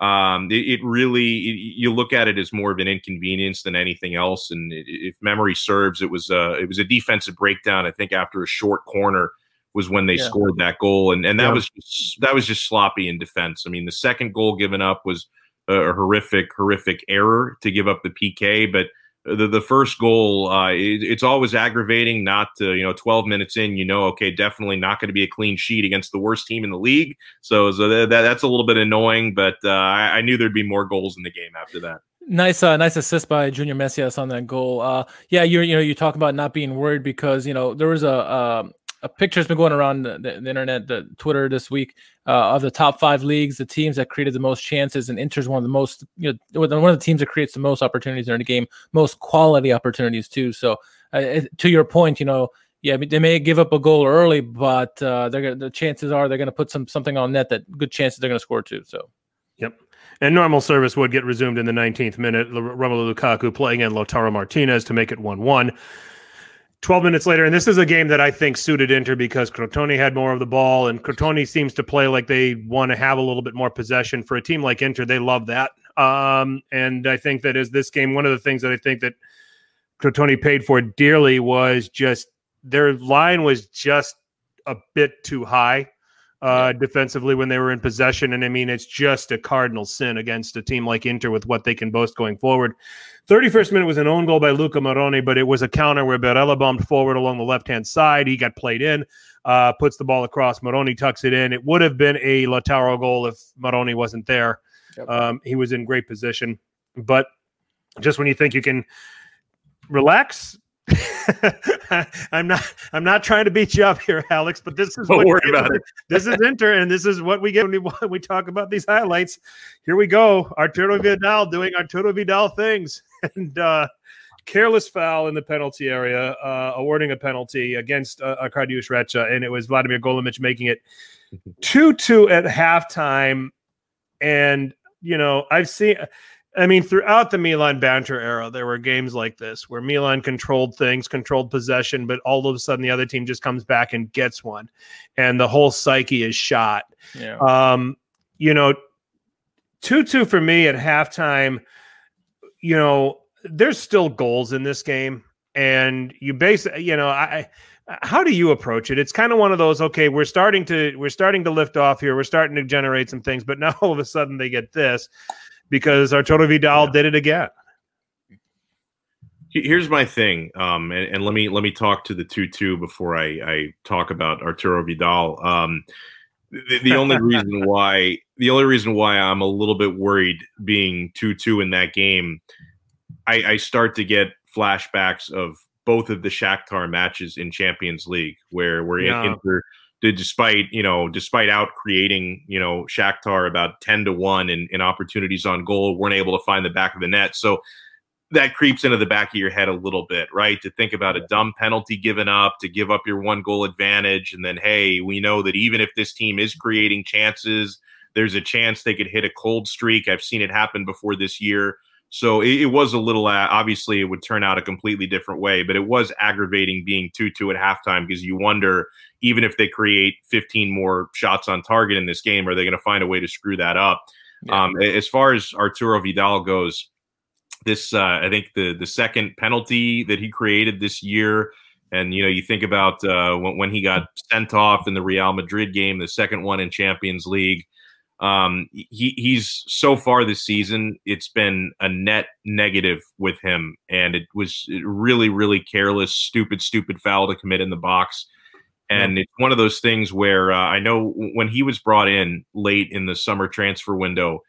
um, it, it, really it, you look at it as more of an inconvenience than anything else. And if memory serves, it was a it was a defensive breakdown. I think after a short corner was when they yeah. scored that goal, and and that yeah. was just, that was just sloppy in defense. I mean, the second goal given up was a horrific, horrific error to give up the PK. But the, the first goal, uh, it, it's always aggravating not to, you know, 12 minutes in, you know, okay, definitely not going to be a clean sheet against the worst team in the league. So, so that, that's a little bit annoying, but uh, I, I, knew there'd be more goals in the game after that. Nice, uh, nice assist by Junior Messias on that goal. Uh, yeah, you you know you talk about not being worried because you know there was a uh, a picture has been going around the, the, internet, the Twitter this week uh, of the top five leagues, the teams that created the most chances, and Inter's one of the most, you know, one of the teams that creates the most opportunities in the game, most quality opportunities too. So, uh, to your point, you know, yeah, they may give up a goal early, but uh, they're gonna, the chances are they're going to put some something on net that good chances they're going to score too. So, yep. And normal service would get resumed in the 19th minute. Romelu Lukaku playing in Lautaro Martinez to make it 1 1. 12 minutes later, and this is a game that I think suited Inter because Crotone had more of the ball, and Crotone seems to play like they want to have a little bit more possession. For a team like Inter, they love that. Um, and I think that is this game, one of the things that I think that Crotone paid for dearly was just their line was just a bit too high uh, defensively when they were in possession. And I mean, it's just a cardinal sin against a team like Inter with what they can boast going forward. 31st minute was an own goal by Luca Marrone, but it was a counter where Barella bombed forward along the left hand side. He got played in, uh, puts the ball across. Marrone tucks it in. It would have been a Lautaro goal if Marrone wasn't there. Yep. Um, he was in great position. But just when you think you can relax, I'm not. I'm not trying to beat you up here, Alex. But this is Don't what worry about it. This is Inter, and this is what we get when we, when we talk about these highlights. Here we go. Arturo Vidal doing Arturo Vidal things, and uh, careless foul in the penalty area, uh, awarding a penalty against uh, Arkadiusz Reca, and it was Vladimir Golemic making it two-two at halftime. And you know, I've seen I mean, throughout the Milan banter era, there were games like this where Milan controlled things, controlled possession, but all of a sudden the other team just comes back and gets one, and the whole psyche is shot. Yeah. Um, you know, two-two for me at halftime. You know, there's still goals in this game, and you base. You know, I how do you approach it it's kind of one of those okay we're starting to we're starting to lift off here we're starting to generate some things but now all of a sudden they get this because Arturo Vidal yeah. did it again. Here's my thing, um, and, and, let me let me talk to the two two before I, I talk about Arturo Vidal. Um, the, the only reason why the only reason why I'm a little bit worried being two two in that game, I, I start to get flashbacks of both of the Shakhtar matches in Champions League where where yeah. Inter despite you know despite out creating you know Shakhtar about ten to one in, in opportunities on goal, weren't able to find the back of the net. So that creeps into the back of your head a little bit, right? To think about a dumb penalty given up, to give up your one goal advantage, and then hey, we know that even if this team is creating chances, there's a chance they could hit a cold streak. I've seen it happen before this year. So it, it was a little, uh, obviously, it would turn out a completely different way, but it was aggravating being 2 2 at halftime because you wonder, even if they create 15 more shots on target in this game, are they going to find a way to screw that up? Yeah. Um, as far as Arturo Vidal goes, this uh, I think the the second penalty that he created this year, and you know you think about uh, when, when he got sent off in the Real Madrid game, the second one in Champions League. Um, he he's so far this season, it's been a net negative with him, and it was really really careless, stupid, stupid foul to commit in the box. And it's one of those things where uh, I know when he was brought in late in the summer transfer window,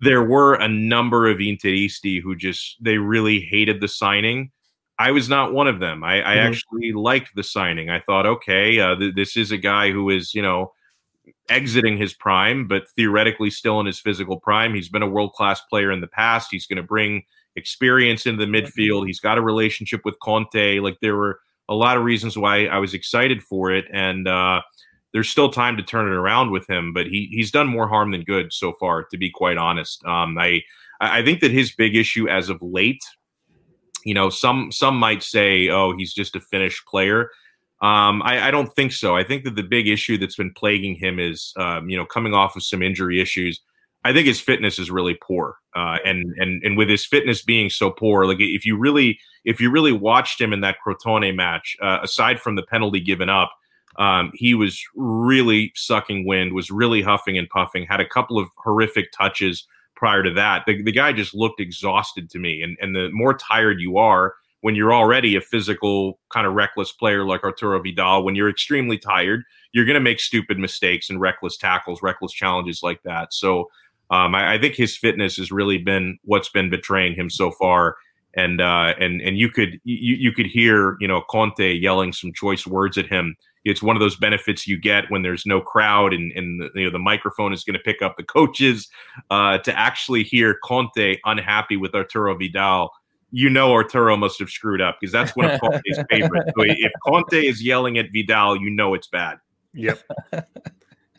there were a number of Interisti who just they really hated the signing. I was not one of them. I, I mm-hmm. actually liked the signing. I thought, okay, uh, th- this is a guy who is, you know, exiting his prime, but theoretically still in his physical prime. He's been a world class player in the past. He's going to bring experience into the midfield. He's got a relationship with Conte. Like there were a lot of reasons why I was excited for it, and uh, there's still time to turn it around with him. But he he's done more harm than good so far, to be quite honest. Um, I I think that his big issue as of late, you know, some some might say, oh, he's just a finished player. Um, I, I, don't think so. I think that the big issue that's been plaguing him is, um, you know, coming off of some injury issues. I think his fitness is really poor, uh, and and and with his fitness being so poor, like if you really if you really watched him in that Crotone match, uh, aside from the penalty given up, um, he was really sucking wind, was really huffing and puffing, had a couple of horrific touches prior to that. The, the guy just looked exhausted to me, and and the more tired you are, when you're already a physical kind of reckless player like Arturo Vidal, when you're extremely tired, you're going to make stupid mistakes and reckless tackles, reckless challenges like that. So um, I, I, think his fitness has really been what's been betraying him so far. And uh, and and you could you, you could hear you know Conte yelling some choice words at him. It's one of those benefits you get when there's no crowd and, and the, you know the microphone is going to pick up the coaches. Uh, to actually hear Conte unhappy with Arturo Vidal you know Arturo must have screwed up because that's one of Conte's favorites. So if Conte is yelling at Vidal, you know it's bad. Yep.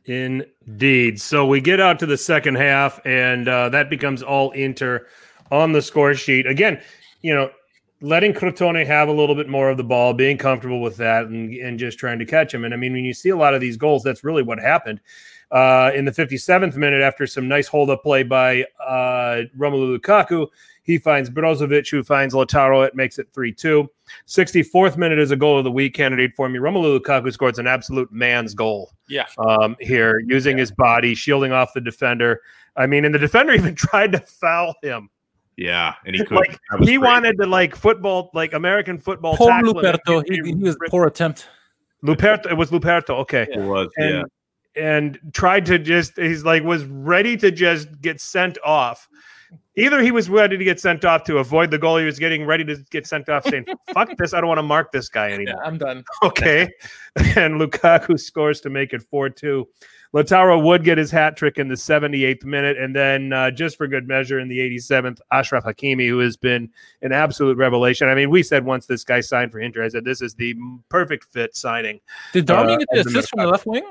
Indeed. So we get out to the second half, and uh, that becomes all Inter on the score sheet. Again, you know, letting Crotone have a little bit more of the ball, being comfortable with that, and, and just trying to catch him. And I mean, when you see a lot of these goals, that's really what happened. Uh, in the 57th minute, after some nice hold up play by uh, Romelu Lukaku, he finds Brozovic, who finds Lautaro. It makes it 3 2. 64th minute is a goal of the week candidate for me. Romelu Lukaku scores an absolute man's goal. Yeah. Um, here, using yeah. his body, shielding off the defender. I mean, and the defender even tried to foul him. Yeah, and he could. like he crazy. wanted to like football, like American football. Poor Luperto. He, he, was poor attempt. Luperto. It was Luperto. Okay. It was. And, yeah. And tried to just. He's like was ready to just get sent off either he was ready to get sent off to avoid the goal he was getting ready to get sent off saying fuck this i don't want to mark this guy anymore yeah, i'm done okay and lukaku scores to make it 4-2 Lautaro would get his hat trick in the 78th minute, and then uh, just for good measure, in the 87th, Achraf Hakimi, who has been an absolute revelation. I mean, we said once this guy signed for Inter, I said this is the perfect fit signing. Did Darmian uh, get the assist from the left wing?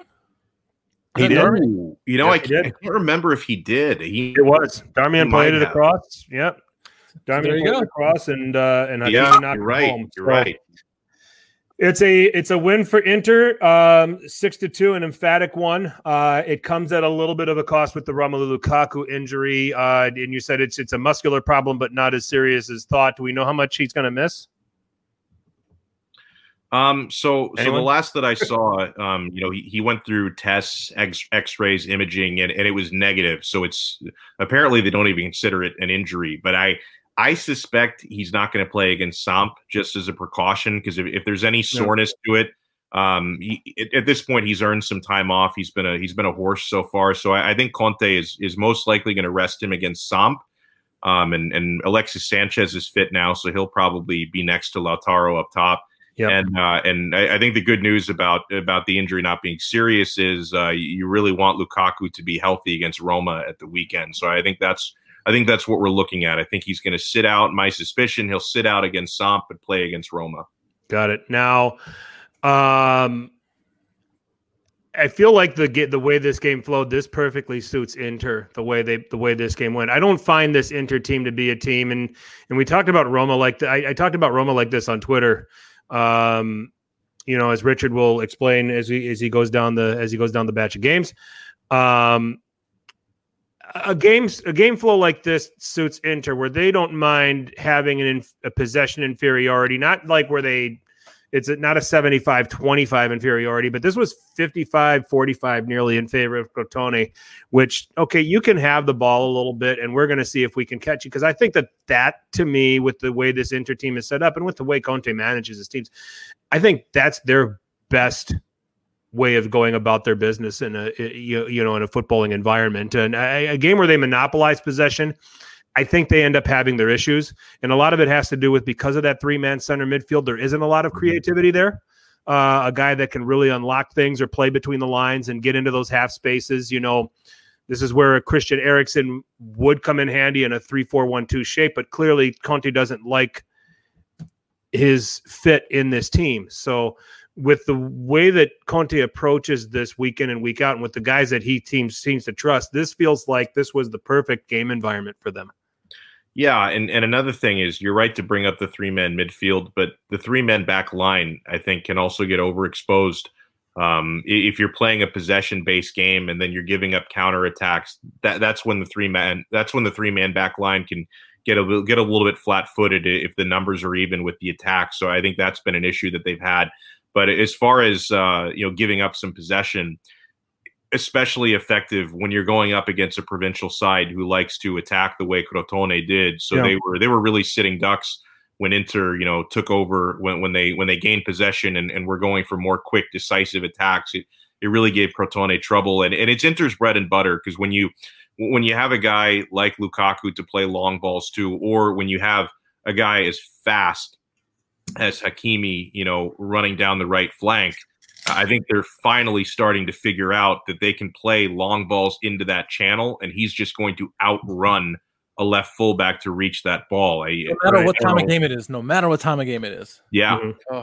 He did. Darmian? You know, I, can't, I, can't, remember if he did. He it was Darmian played it across. Yep. Darmian so played it across, and uh, and yeah, you're right. Home. You're so right. It's a it's a win for Inter, um, six to two, an emphatic one. Uh, it comes at a little bit of a cost with the Romelu Lukaku injury, uh, and you said it's it's a muscular problem, but not as serious as thought. Do we know how much he's going to miss? Um, so Anyone? so the last that I saw, um, you know, he, he went through tests, X X-rays, imaging, and, and it was negative. So it's apparently they don't even consider it an injury. But I I suspect he's not going to play against Samp just as a precaution because if, if there's any soreness to it, um, he, at this point he's earned some time off. He's been a he's been a horse so far. So I, I think Conte is is most likely going to rest him against Samp. Um, and and Alexis Sanchez is fit now, so he'll probably be next to Lautaro up top Yep. And uh, and I, I think the good news about about the injury not being serious is uh, you really want Lukaku to be healthy against Roma at the weekend. So I think that's I think that's what we're looking at. I think he's going to sit out. My suspicion, he'll sit out against Samp but play against Roma. Got it. Now, um, I feel like the the way this game flowed, this perfectly suits Inter the way they the way this game went. I don't find this Inter team to be a team, and and we talked about Roma like I, I talked about Roma like this on Twitter. Um, you know, as Richard will explain as he as he goes down the as he goes down the batch of games. Um, a game a game flow like this suits Inter, where they don't mind having an a possession inferiority, not like where they it's not a 75 25 inferiority, but this was 55 45 nearly in favor of Crotone, which, okay, you can have the ball a little bit and we're going to see if we can catch you. Because I think that that to me, with the way this Inter team is set up and with the way Conte manages his teams, I think that's their best way of going about their business in a you, you know in a footballing environment and a, a game where they monopolize possession I think they end up having their issues. And a lot of it has to do with because of that three man center midfield, there isn't a lot of mm-hmm. creativity there. Uh, a guy that can really unlock things or play between the lines and get into those half spaces. You know, this is where a Christian Eriksen would come in handy in a 3 4 1 2 shape, but clearly Conte doesn't like his fit in this team. So, with the way that Conte approaches this week in and week out, and with the guys that he teams seems to trust, this feels like this was the perfect game environment for them. Yeah, and, and another thing is you're right to bring up the three men midfield, but the three men back line I think can also get overexposed. Um, if you're playing a possession based game and then you're giving up counter attacks, that that's when the three man that's when the three man back line can get a get a little bit flat footed if the numbers are even with the attack. So I think that's been an issue that they've had. But as far as uh, you know, giving up some possession, especially effective when you're going up against a provincial side who likes to attack the way Crotone did. So yeah. they were they were really sitting ducks when Inter, you know, took over when, when they when they gained possession and, and were going for more quick, decisive attacks. It, it really gave Crotone trouble. And, and it's Inter's bread and butter because when you when you have a guy like Lukaku to play long balls to, or when you have a guy as fast as Hakimi, you know, running down the right flank, I think they're finally starting to figure out that they can play long balls into that channel, and he's just going to outrun a left fullback to reach that ball. I, no matter what time of game it is, no matter what time of game it is. Yeah. Mm-hmm.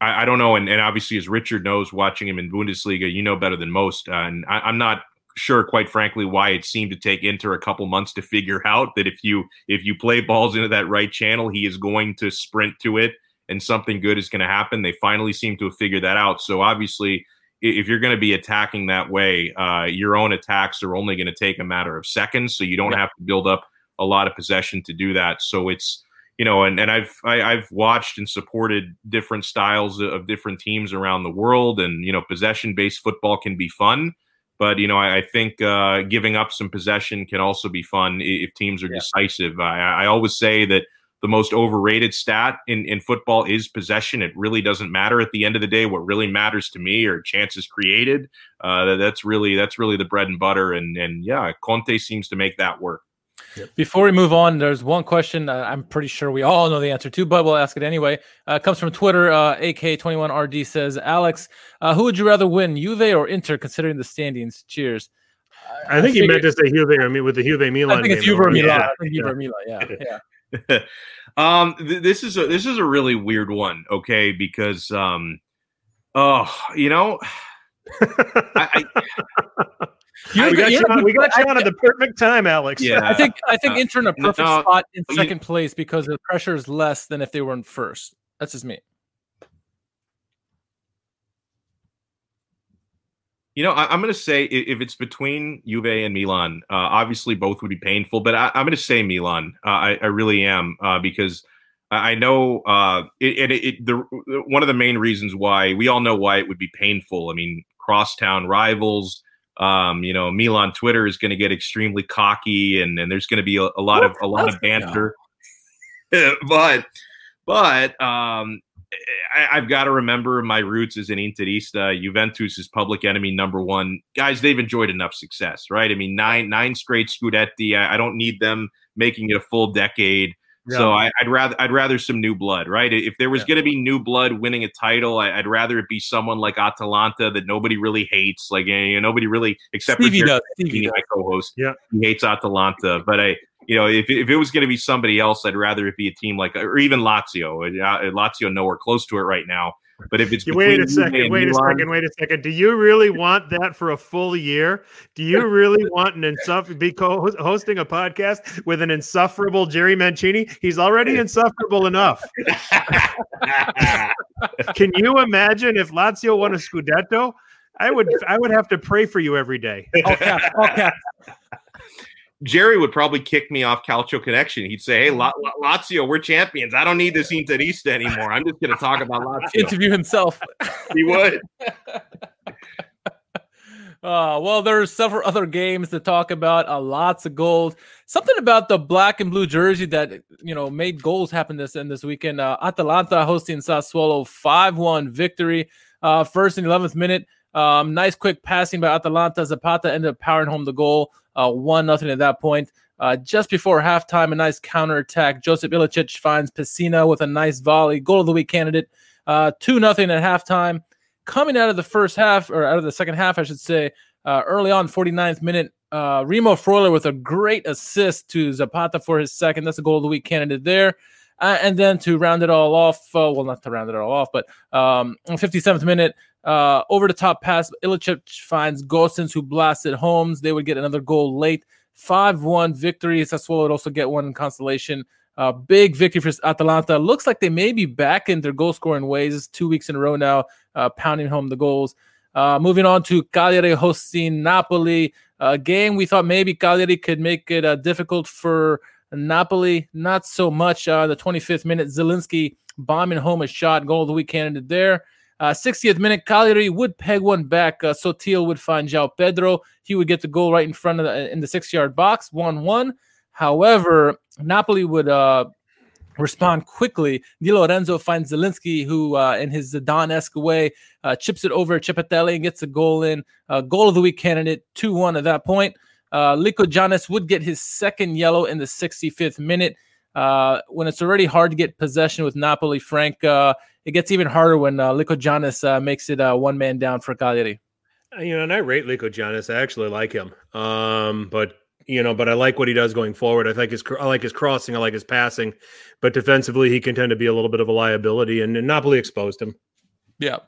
I, I, don't know. And, and, obviously, as Richard knows, watching him in Bundesliga, you know better than most. Uh, and I, I'm not sure, quite frankly, why it seemed to take Inter a couple months to figure out that if you if you play balls into that right channel, he is going to sprint to it and something good is going to happen. They finally seem to have figured that out. So obviously, if you're going to be attacking that way, uh, your own attacks are only going to take a matter of seconds. So you don't yeah. have to build up a lot of possession to do that. So it's you know, and and I've I, have i have watched and supported different styles of different teams around the world, and you know, possession based football can be fun. But you know, I, I think uh, giving up some possession can also be fun if teams are yeah. decisive. I, I always say that the most overrated stat in, in football is possession. It really doesn't matter at the end of the day. What really matters to me are chances created. Uh, that's really that's really the bread and butter. And and yeah, Conte seems to make that work. Before we move on, there's one question uh, I'm pretty sure we all know the answer to, but we'll ask it anyway. Uh, comes from Twitter. Uh, AK21RD says, Alex, uh, who would you rather win, Juve or Inter, considering the standings? Cheers. I, I think he meant to say Juve or me with the Juve Milan. I think it's Juve or Milan. Yeah. Juve or Milan. Yeah. Yeah. um, th- this is a this is a really weird one, okay? Because um, oh, you know, I, I you, we got you, Sean, we got Sean at the perfect time, Alex. Yeah, I think I think uh, Inter in a perfect no, spot in second you, place because the pressure is less than if they were in first. That's just me. You know, I, am going to say if it's between Juve and Milan, uh, obviously both would be painful, but I, am going to say Milan. Uh, I, I, really am uh, because I know uh, it, it, it, the one of the main reasons why we all know why it would be painful. I mean, crosstown rivals. Um, you know, Milan Twitter is going to get extremely cocky, and, and there's going to be a, a lot of a lot of banter. but but um, I, have got to remember my roots as an Interista. Juventus is public enemy number one. Guys, they've enjoyed enough success, right? I mean, nine nine straight Scudetti. I, I don't need them making it a full decade. Yeah. So I, would rather I'd rather some new blood, right? If there was yeah. going to be new blood winning a title, I, would rather it be someone like Atalanta that nobody really hates, like eh, you know, nobody really except Stevie for does. Stevie my co-host. Yeah, he hates Atalanta, but I you know, if, if it was going to be somebody else, I'd rather it be a team like, or even Lazio. Uh, Lazio nowhere close to it right now. But if it's wait a second, wait a second, wait a second. Do you really want that for a full year? Do you really want an insufferable be co-hosting a podcast with an insufferable Jerry Mancini? He's already insufferable enough. Can you imagine if Lazio won a Scudetto? I would I would have to pray for you every day. Okay, okay. Jerry would probably kick me off Calcio Connection. He'd say, "Hey, Lazio, we're champions. I don't need this Interista anymore. I'm just going to talk about Lazio." Interview himself. he would. Uh, well, there's several other games to talk about. Uh, lots of goals. Something about the black and blue jersey that you know made goals happen this end this weekend. Uh, Atalanta hosting Sassuolo, five-one victory. Uh, first and eleventh minute. Um, nice quick passing by Atalanta. Zapata ended up powering home the goal. Uh, one nothing at that point. Uh, just before halftime, a nice counter attack. Joseph Ilicic finds Pessina with a nice volley. Goal of the week candidate. Uh, two nothing at halftime. Coming out of the first half, or out of the second half, I should say, uh, early on, 49th minute, uh, Remo Freuler with a great assist to Zapata for his second. That's a goal of the week candidate there. Uh, and then to round it all off, uh, well, not to round it all off, but um, 57th minute, uh, over the top pass. Ilicic finds Gosens who blasted Holmes. They would get another goal late. 5 1 victory. Sassuolo would also get one in consolation. Uh, big victory for Atalanta. Looks like they may be back in their goal scoring ways. Two weeks in a row now, uh, pounding home the goals. Uh, moving on to Cagliari hosting Napoli. A game we thought maybe Cagliari could make it uh, difficult for Napoli. Not so much. Uh, the 25th minute, Zielinski bombing home a shot. Goal of the week candidate there. Uh, 60th minute, Cagliari would peg one back. Uh, Sottil would find João Pedro. He would get the goal right in front of the, in the six yard box, 1 1. However, Napoli would uh, respond quickly. Di Lorenzo finds Zielinski, who uh, in his Zidane esque way uh, chips it over Cepetelli and gets a goal in. Uh, goal of the week candidate, 2 1 at that point. Uh, Lykogiannis would get his second yellow in the 65th minute. Uh, when it's already hard to get possession with Napoli, Frank, uh, it gets even harder when uh, Lykogiannis uh, makes it uh, one man down for Cagliari. Uh, you know, and I rate Lykogiannis. I actually like him. Um, but you know, but I like what he does going forward. I think his I like his crossing, I like his passing, but defensively he can tend to be a little bit of a liability, and, and Napoli exposed him. Yeah,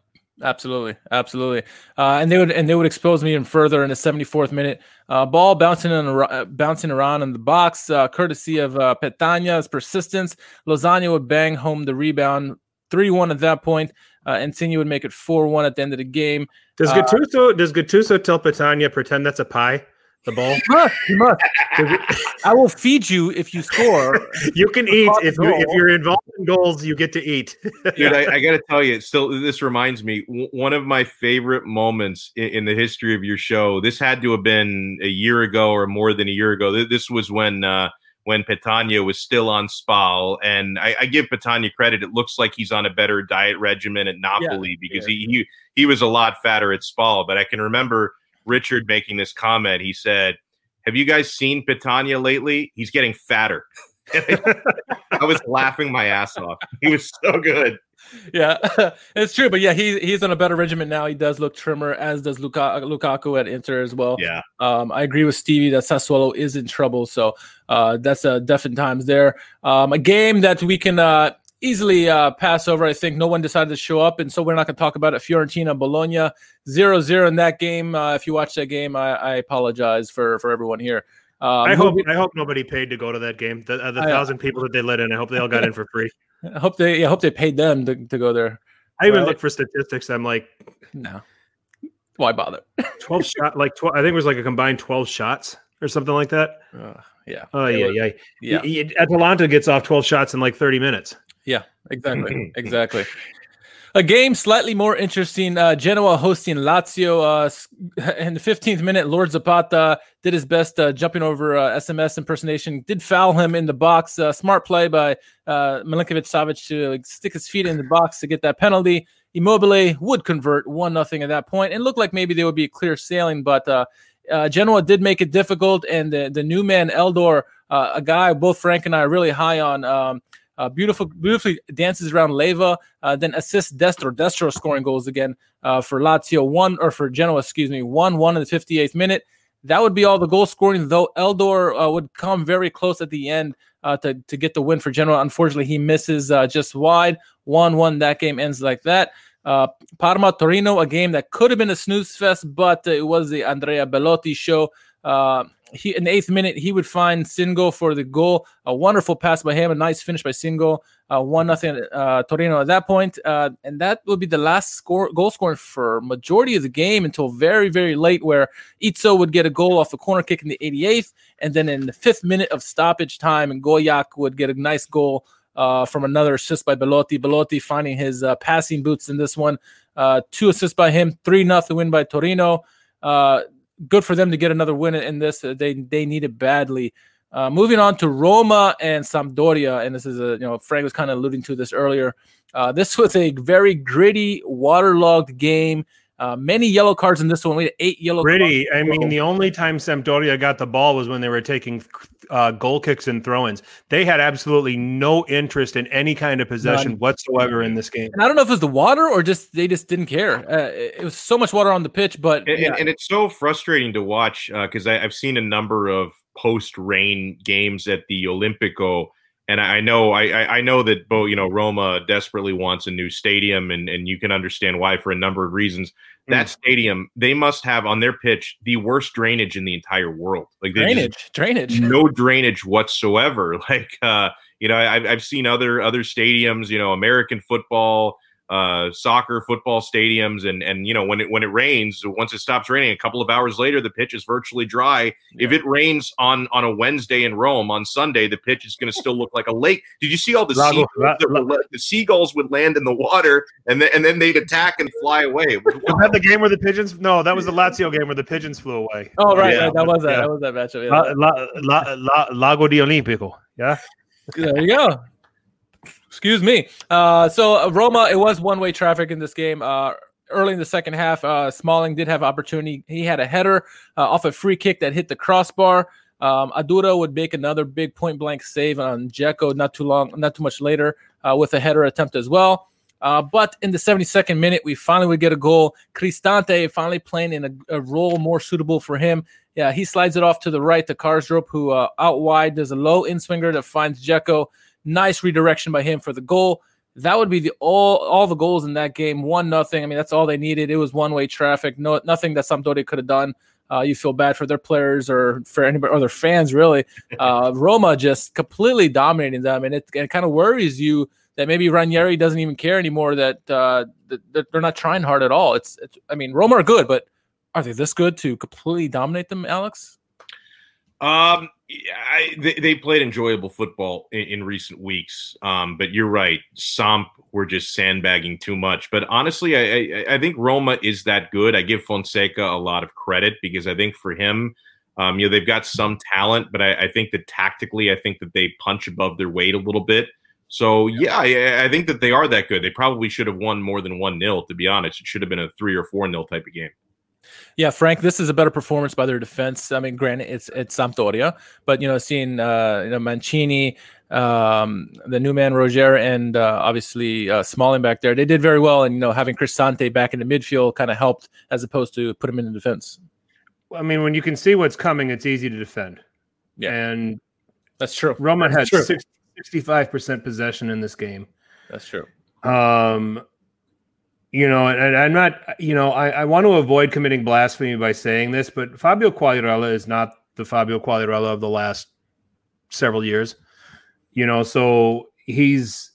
absolutely, absolutely. Uh, and they would and they would expose me even further in the 74th minute. Uh, ball bouncing on, uh, bouncing around in the box, uh, courtesy of uh, Petagna's persistence. Lozano would bang home the rebound 3 1 at that point. Uh, Insigne would make it 4 1 at the end of the game. Does uh, Gattuso does Gattuso tell Petagna pretend that's a pie? The ball? He must. He must. I will feed you if you score. you can eat if, you, if you're involved in goals. You get to eat. Dude, I, I got to tell you, still, this reminds me w- one of my favorite moments in, in, the history of your show. This had to have been a year ago or more than a year ago. This was when uh, when Petagna was still on Spal. And I, I, give Petagna credit. It looks like he's on a better diet regimen at Napoli yeah, because yeah. he, he he was a lot fatter at Spal. But I can remember Richard making this comment. He said, Have you guys seen Petagna lately? He's getting fatter. I was laughing my ass off. He was so good yeah, it's true. But yeah, he he's on a better regiment now. He does look trimmer, as does Luka, Lukaku at Inter as well. Yeah. Um, I agree with Stevie that Sassuolo is in trouble. So uh, that's a definite times there. Um, a game that we can uh, easily uh, pass over. I think no one decided to show up, and so we're not going to talk about it. Fiorentina Bologna 0-0 in that game. Uh, if you watch that game, I, I apologize for for everyone here. Uh, I hope I hope nobody paid to go to that game. The, uh, the thousand people that they let in, I hope they all got in for free. I hope they I hope they paid them to, to go there. I even right? look for statistics. I'm like, no, why bother? twelve shot, like twelve. I think it was like a combined twelve shots or something like that. Uh, yeah. Oh yeah, yeah, yeah. yeah. Atalanta gets off twelve shots in like thirty minutes. Yeah, exactly, exactly. A game slightly more interesting. Uh, Genoa hosting Lazio. Uh, in the 15th minute, Lord Zapata did his best uh, jumping over uh, SMS impersonation. Did foul him in the box. Uh, smart play by uh, Milinkovic Savic to stick his feet in the box to get that penalty. Immobile would convert one nothing at that point, and looked like maybe they would be a clear sailing, but uh, uh, Genoa did make it difficult, and the, the new man Eldor uh, a guy both Frank and I are really high on. Um, uh, beautiful, beautifully dances around Leiva, uh, then assists Destro. Destro scoring goals again uh, for Lazio, one or for Genoa, excuse me, one one in the 58th minute. That would be all the goal scoring, though Eldor uh, would come very close at the end uh, to, to get the win for Genoa. Unfortunately, he misses uh, just wide. 1 1. That game ends like that. Parma Torino, a game that could have been a snooze fest, but it was the Andrea Belotti show. Uh, he in the eighth minute he would find Singo for the goal. A wonderful pass by him, a nice finish by Singo. Uh, one nothing uh, Torino at that point, uh, and that would be the last score goal scoring for majority of the game until very very late, where Izzo would get a goal off a corner kick in the 88th, and then in the fifth minute of stoppage time, and Gojak would get a nice goal. Uh, from another assist by Belotti. Belotti finding his uh, passing boots in this one. Uh, two assists by him, three nothing win by Torino. Uh, good for them to get another win in this. They they need it badly. Uh, moving on to Roma and Sampdoria, and this is a you know Frank was kind of alluding to this earlier. Uh, this was a very gritty, waterlogged game. Uh, many yellow cards in this one. We had eight yellow. Gritty. I mean, the only time Sampdoria got the ball was when they were taking uh, goal kicks and throw-ins. They had absolutely no interest in any kind of possession None. whatsoever in this game. And I don't know if it was the water or just they just didn't care. Uh, it was so much water on the pitch, but and, yeah. and it's so frustrating to watch uh because uh, I've seen a number of post-rain games at the Olimpico and I know I, I know that Bo, you know Roma desperately wants a new stadium, and and you can understand why for a number of reasons. That mm. stadium, they must have on their pitch the worst drainage in the entire world. Like drainage, drainage, no drainage whatsoever. Like uh, you know, I've I've seen other other stadiums, you know, American football, uh, soccer, football stadiums, and and you know when it when it rains, once it stops raining, a couple of hours later, the pitch is virtually dry. Yeah. If it rains on on a Wednesday in Rome, on Sunday, the pitch is going to still look like a lake. Did you see all the seagulls? La, la, the seagulls would land in the water, and then and then they'd attack and fly away. Was that the game where the pigeons? No, that was the Lazio game where the pigeons flew away. Oh right, yeah. right that was that. Yeah. That was that matchup. Yeah. La, la, Lago di Olimpico. Yeah. There you go. Excuse me. Uh, so uh, Roma, it was one way traffic in this game. Uh, early in the second half, uh, Smalling did have opportunity. He had a header uh, off a free kick that hit the crossbar. Um, Audero would make another big point blank save on Dzeko not too long, not too much later, uh, with a header attempt as well. But in the 72nd minute, we finally would get a goal. Cristante finally playing in a, a, role more suitable for him. Yeah, he slides it off to the right to Karsdorp, who out wide does a low in swinger that finds Dzeko. Nice redirection by him for the goal. That would be the all all the goals in that game. One nothing. I mean, that's all they needed. It was one way traffic. No, nothing that Sampdoria could have done. Uh, you feel bad for their players or for anybody or their fans, really. Uh, Roma just completely dominating them, and it, it kind of worries you that maybe Ranieri doesn't even care anymore. That, uh, that they're not trying hard at all. It's, it's, I mean, Roma are good, but are they this good to completely dominate them, Alex? Um, I, they, they, played enjoyable football in, in recent weeks, um, but you're right. Samp were just sandbagging too much. But honestly, I, I, I, think Roma is that good. I give Fonseca a lot of credit because I think for him, um, you know, they've got some talent, but I, I, think that tactically, I think that they punch above their weight a little bit. So yeah, I, I think that they are that good. They probably should have won more than one nil. To be honest, it should have been a three or four nil type of game. Yeah, Frank, this is a better performance by their defense. I mean, granted, it's it's Sampdoria, but you know, seeing uh, you know Mancini, um, the new man Roger, and uh, obviously uh, Smalling back there, they did very well. And you know, having Cristante back in the midfield kind of helped, as opposed to put him in the defense. I mean, when you can see what's coming, it's easy to defend. Yeah, and that's true. Roma had sixty-five percent possession in this game. That's true. Um, you know, and, I'm not, you know, I, I want to avoid committing blasphemy by saying this, but Fabio Quagliarella is not the Fabio Quagliarella of the last several years. You know, so he's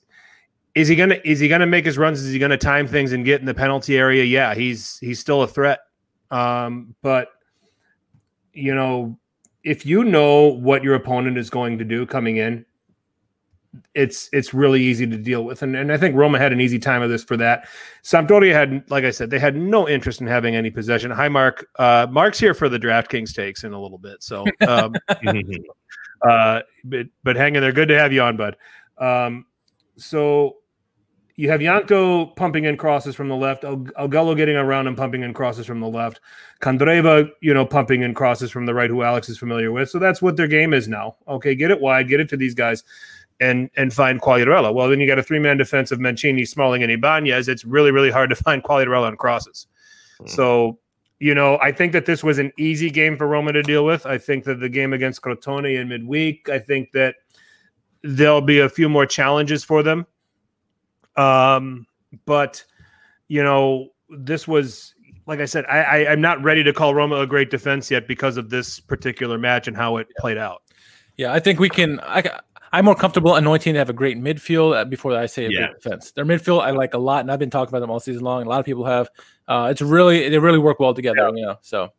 is he gonna is he gonna make his runs? Is he gonna time things and get in the penalty area? Yeah, he's he's still a threat. Um, but you know, if you know what your opponent is going to do coming in, it's it's really easy to deal with. And, and I think Roma had an easy time of this for that. Sampdoria had, like I said, they had no interest in having any possession. Hi, Mark. Uh, Mark's here for the DraftKings takes in a little bit. So, um, uh, but but hang in there. Good to have you on, bud. Um, so you have Jankto pumping in crosses from the left, Augello getting around and pumping in crosses from the left, Candreva, you know, pumping in crosses from the right, who Alex is familiar with. So that's what their game is now. Okay, get it wide, get it to these guys, and and find Quagliarella. Well, then you got a three man defense of Mancini, Smalling, and Ibanez. It's really really hard to find Quagliarella on crosses. Mm. So you know, I think that this was an easy game for Roma to deal with. I think that the game against Crotone in midweek, I think that there'll be a few more challenges for them um, but you know, this was like I said, I, I am not ready to call Roma a great defense yet because of this particular match and how it played out. Yeah, I think we can. I, I'm more comfortable anointing to have a great midfield uh, before I say a yeah. great defense. Their midfield I like a lot, and I've been talking about them all season long. A lot of people have. Uh, it's really they really work well together. Yeah. You know, so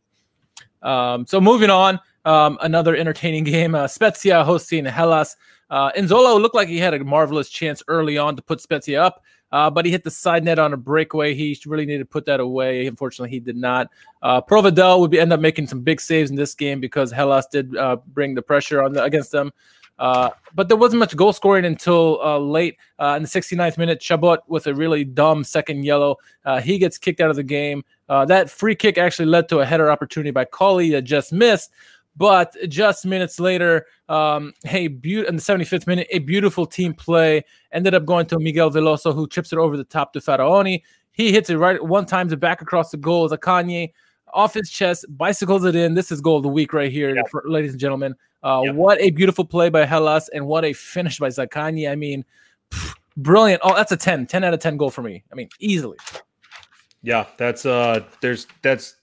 um, so moving on, um, another entertaining game. Uh, Spezia hosting Hellas. Uh, Nzola looked like he had a marvelous chance early on to put Spezia up, uh, but he hit the side net on a breakaway. He really needed to put that away. Unfortunately, he did not. Uh, Provedel would be, end up making some big saves in this game because Hellas did uh, bring the pressure on the, against them. Uh, but there wasn't much goal scoring until uh, late uh, in the 69th minute. Chabot with a really dumb second yellow. Uh, he gets kicked out of the game. Uh, that free kick actually led to a header opportunity by Colli that just missed. But just minutes later, um, hey, be- in the 75th minute, a beautiful team play ended up going to Miguel Veloso, who chips it over the top to Faraoni. He hits it right one time to back across the goal. Zaccagni off his chest, bicycles it in. This is goal of the week right here, yeah. for, ladies and gentlemen. Uh. What a beautiful play by Hellas and what a finish by Zaccagni. I mean, pff, brilliant. Oh, that's a 10, 10 out of 10 goal for me. I mean, easily. Yeah, that's uh there's that's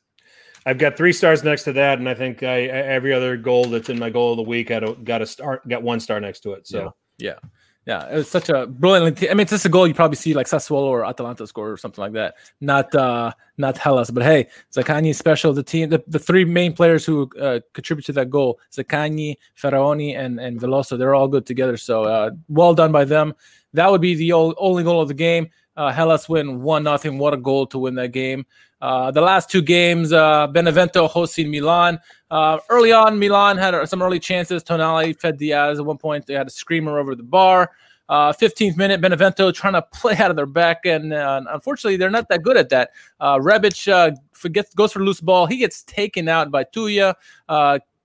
I've got three stars next to that, and I think I, every other goal that's in my goal of the week a, got a start, got one star next to it. So yeah, yeah, yeah. it was such a brilliant. I mean, it's just a goal you probably see like Sassuolo or Atalanta score or something like that. Not uh not Hellas, but hey, Zaccagni special. The team, the, the three main players who uh, contribute to that goal, Zaccagni, Faraoni, and and Veloso, they're all good together. So uh, well done by them. That would be the only goal of the game. Uh, Hellas win one nothing. What a goal to win that game. Uh, the last two games, uh, Benevento hosting Milan. Uh, early on, Milan had some early chances. Tonali fed Diaz at one point. They had a screamer over the bar. 15th uh, minute, Benevento trying to play out of their back, and uh, unfortunately, they're not that good at that. Uh, Rebic forgets, goes for loose ball. He gets taken out by Tuia.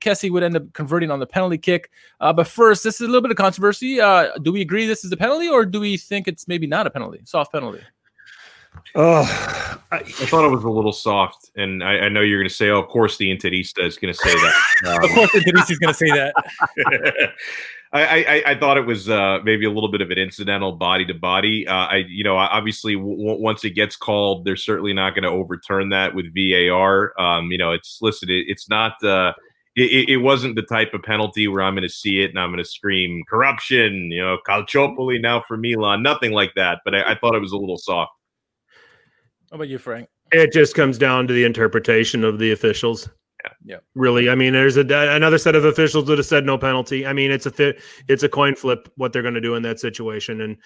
Kessie would end up converting on the penalty kick. Uh, but first, this is a little bit of controversy. Uh, do we agree this is a penalty, or do we think it's maybe not a penalty, soft penalty? Oh, I, I, thought it was a little soft, and I, I know you're going to say, "Oh, of course, the Interista is going to say that." Um, of course, the Interista is going to say that. I, I, I, thought it was uh, maybe a little bit of an incidental body to body. Uh, I, you know, obviously w- once it gets called, they're certainly not going to overturn that with VAR. Um, you know, it's listen, it, it's not. Uh, it, it, wasn't the type of penalty where I'm going to see it and I'm going to scream corruption. You know, Calciopoli now for Milan. Nothing like that. But I, I thought it was a little soft. How about you, Frank? It just comes down to the interpretation of the officials. Yeah, yeah. Really, I mean, there's a another set of officials that have said no penalty. I mean, it's a it's a coin flip what they're going to do in that situation. And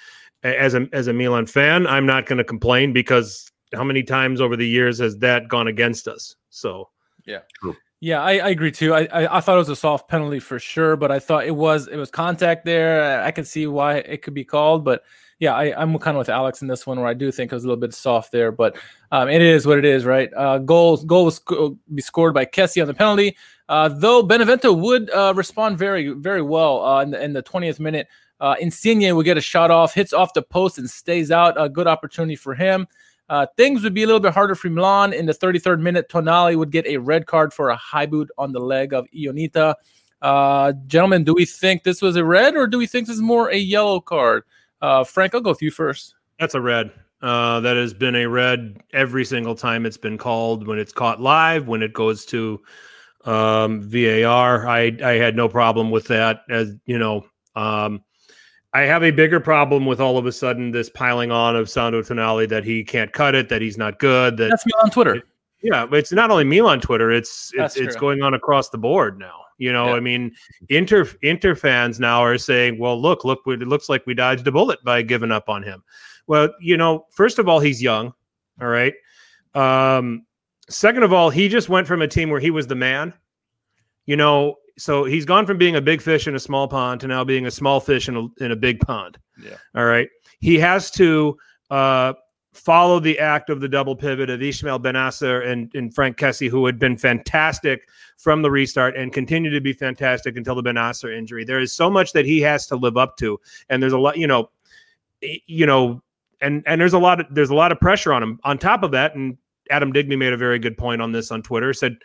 as a as a Milan fan, I'm not going to complain because how many times over the years has that gone against us? So yeah. True. Yeah, I, I, agree too. I, I, I thought it was a soft penalty for sure, but I thought it was it was contact there. I can see why it could be called, but yeah, I, am kind of with Alex in this one where I do think it was a little bit soft there, but um, it is what it is, right? Uh, goal goal was sc- be scored by Kessie on the penalty, uh, though Benevento would uh, respond very very well uh, in, the, in the 20th minute. Uh, Insigne would get a shot off, hits off the post and stays out. A good opportunity for him. Uh, things would be a little bit harder for Milan in the 33rd minute. Tonali would get a red card for a high boot on the leg of Ionita. Gentlemen, do we think this was a red or do we think this is more a yellow card? Uh, Frank, I'll go with you first. That's a red. Uh, that has been a red every single time it's been called when it's caught live, when it goes to um, VAR. I, I had no problem with that. As you know, um, I have a bigger problem with all of a sudden this piling on of Sandro Tonali that he can't cut it, that he's not good. That that's me on Twitter. It, yeah, but it's not only me on Twitter. It's it's, it's going on across the board now. You know, yeah. I mean, Inter Inter fans now are saying, "Well, look, look, it looks like we dodged a bullet by giving up on him." Well, you know, first of all, he's young. All right. Um, second of all, he just went from a team where he was the man. You know, so he's gone from being a big fish in a small pond to now being a small fish in a in a big pond. Yeah. All right. He has to uh, followed the act of the double pivot of Ismail Bennacer and, and Frank Kessie, who had been fantastic from the restart and continue to be fantastic until the Bennacer injury. There is so much that he has to live up to, and there's a lot, you know, you know, and and there's a lot of there's a lot of pressure on him. On top of that, and Adam Digby made a very good point on this on Twitter. Said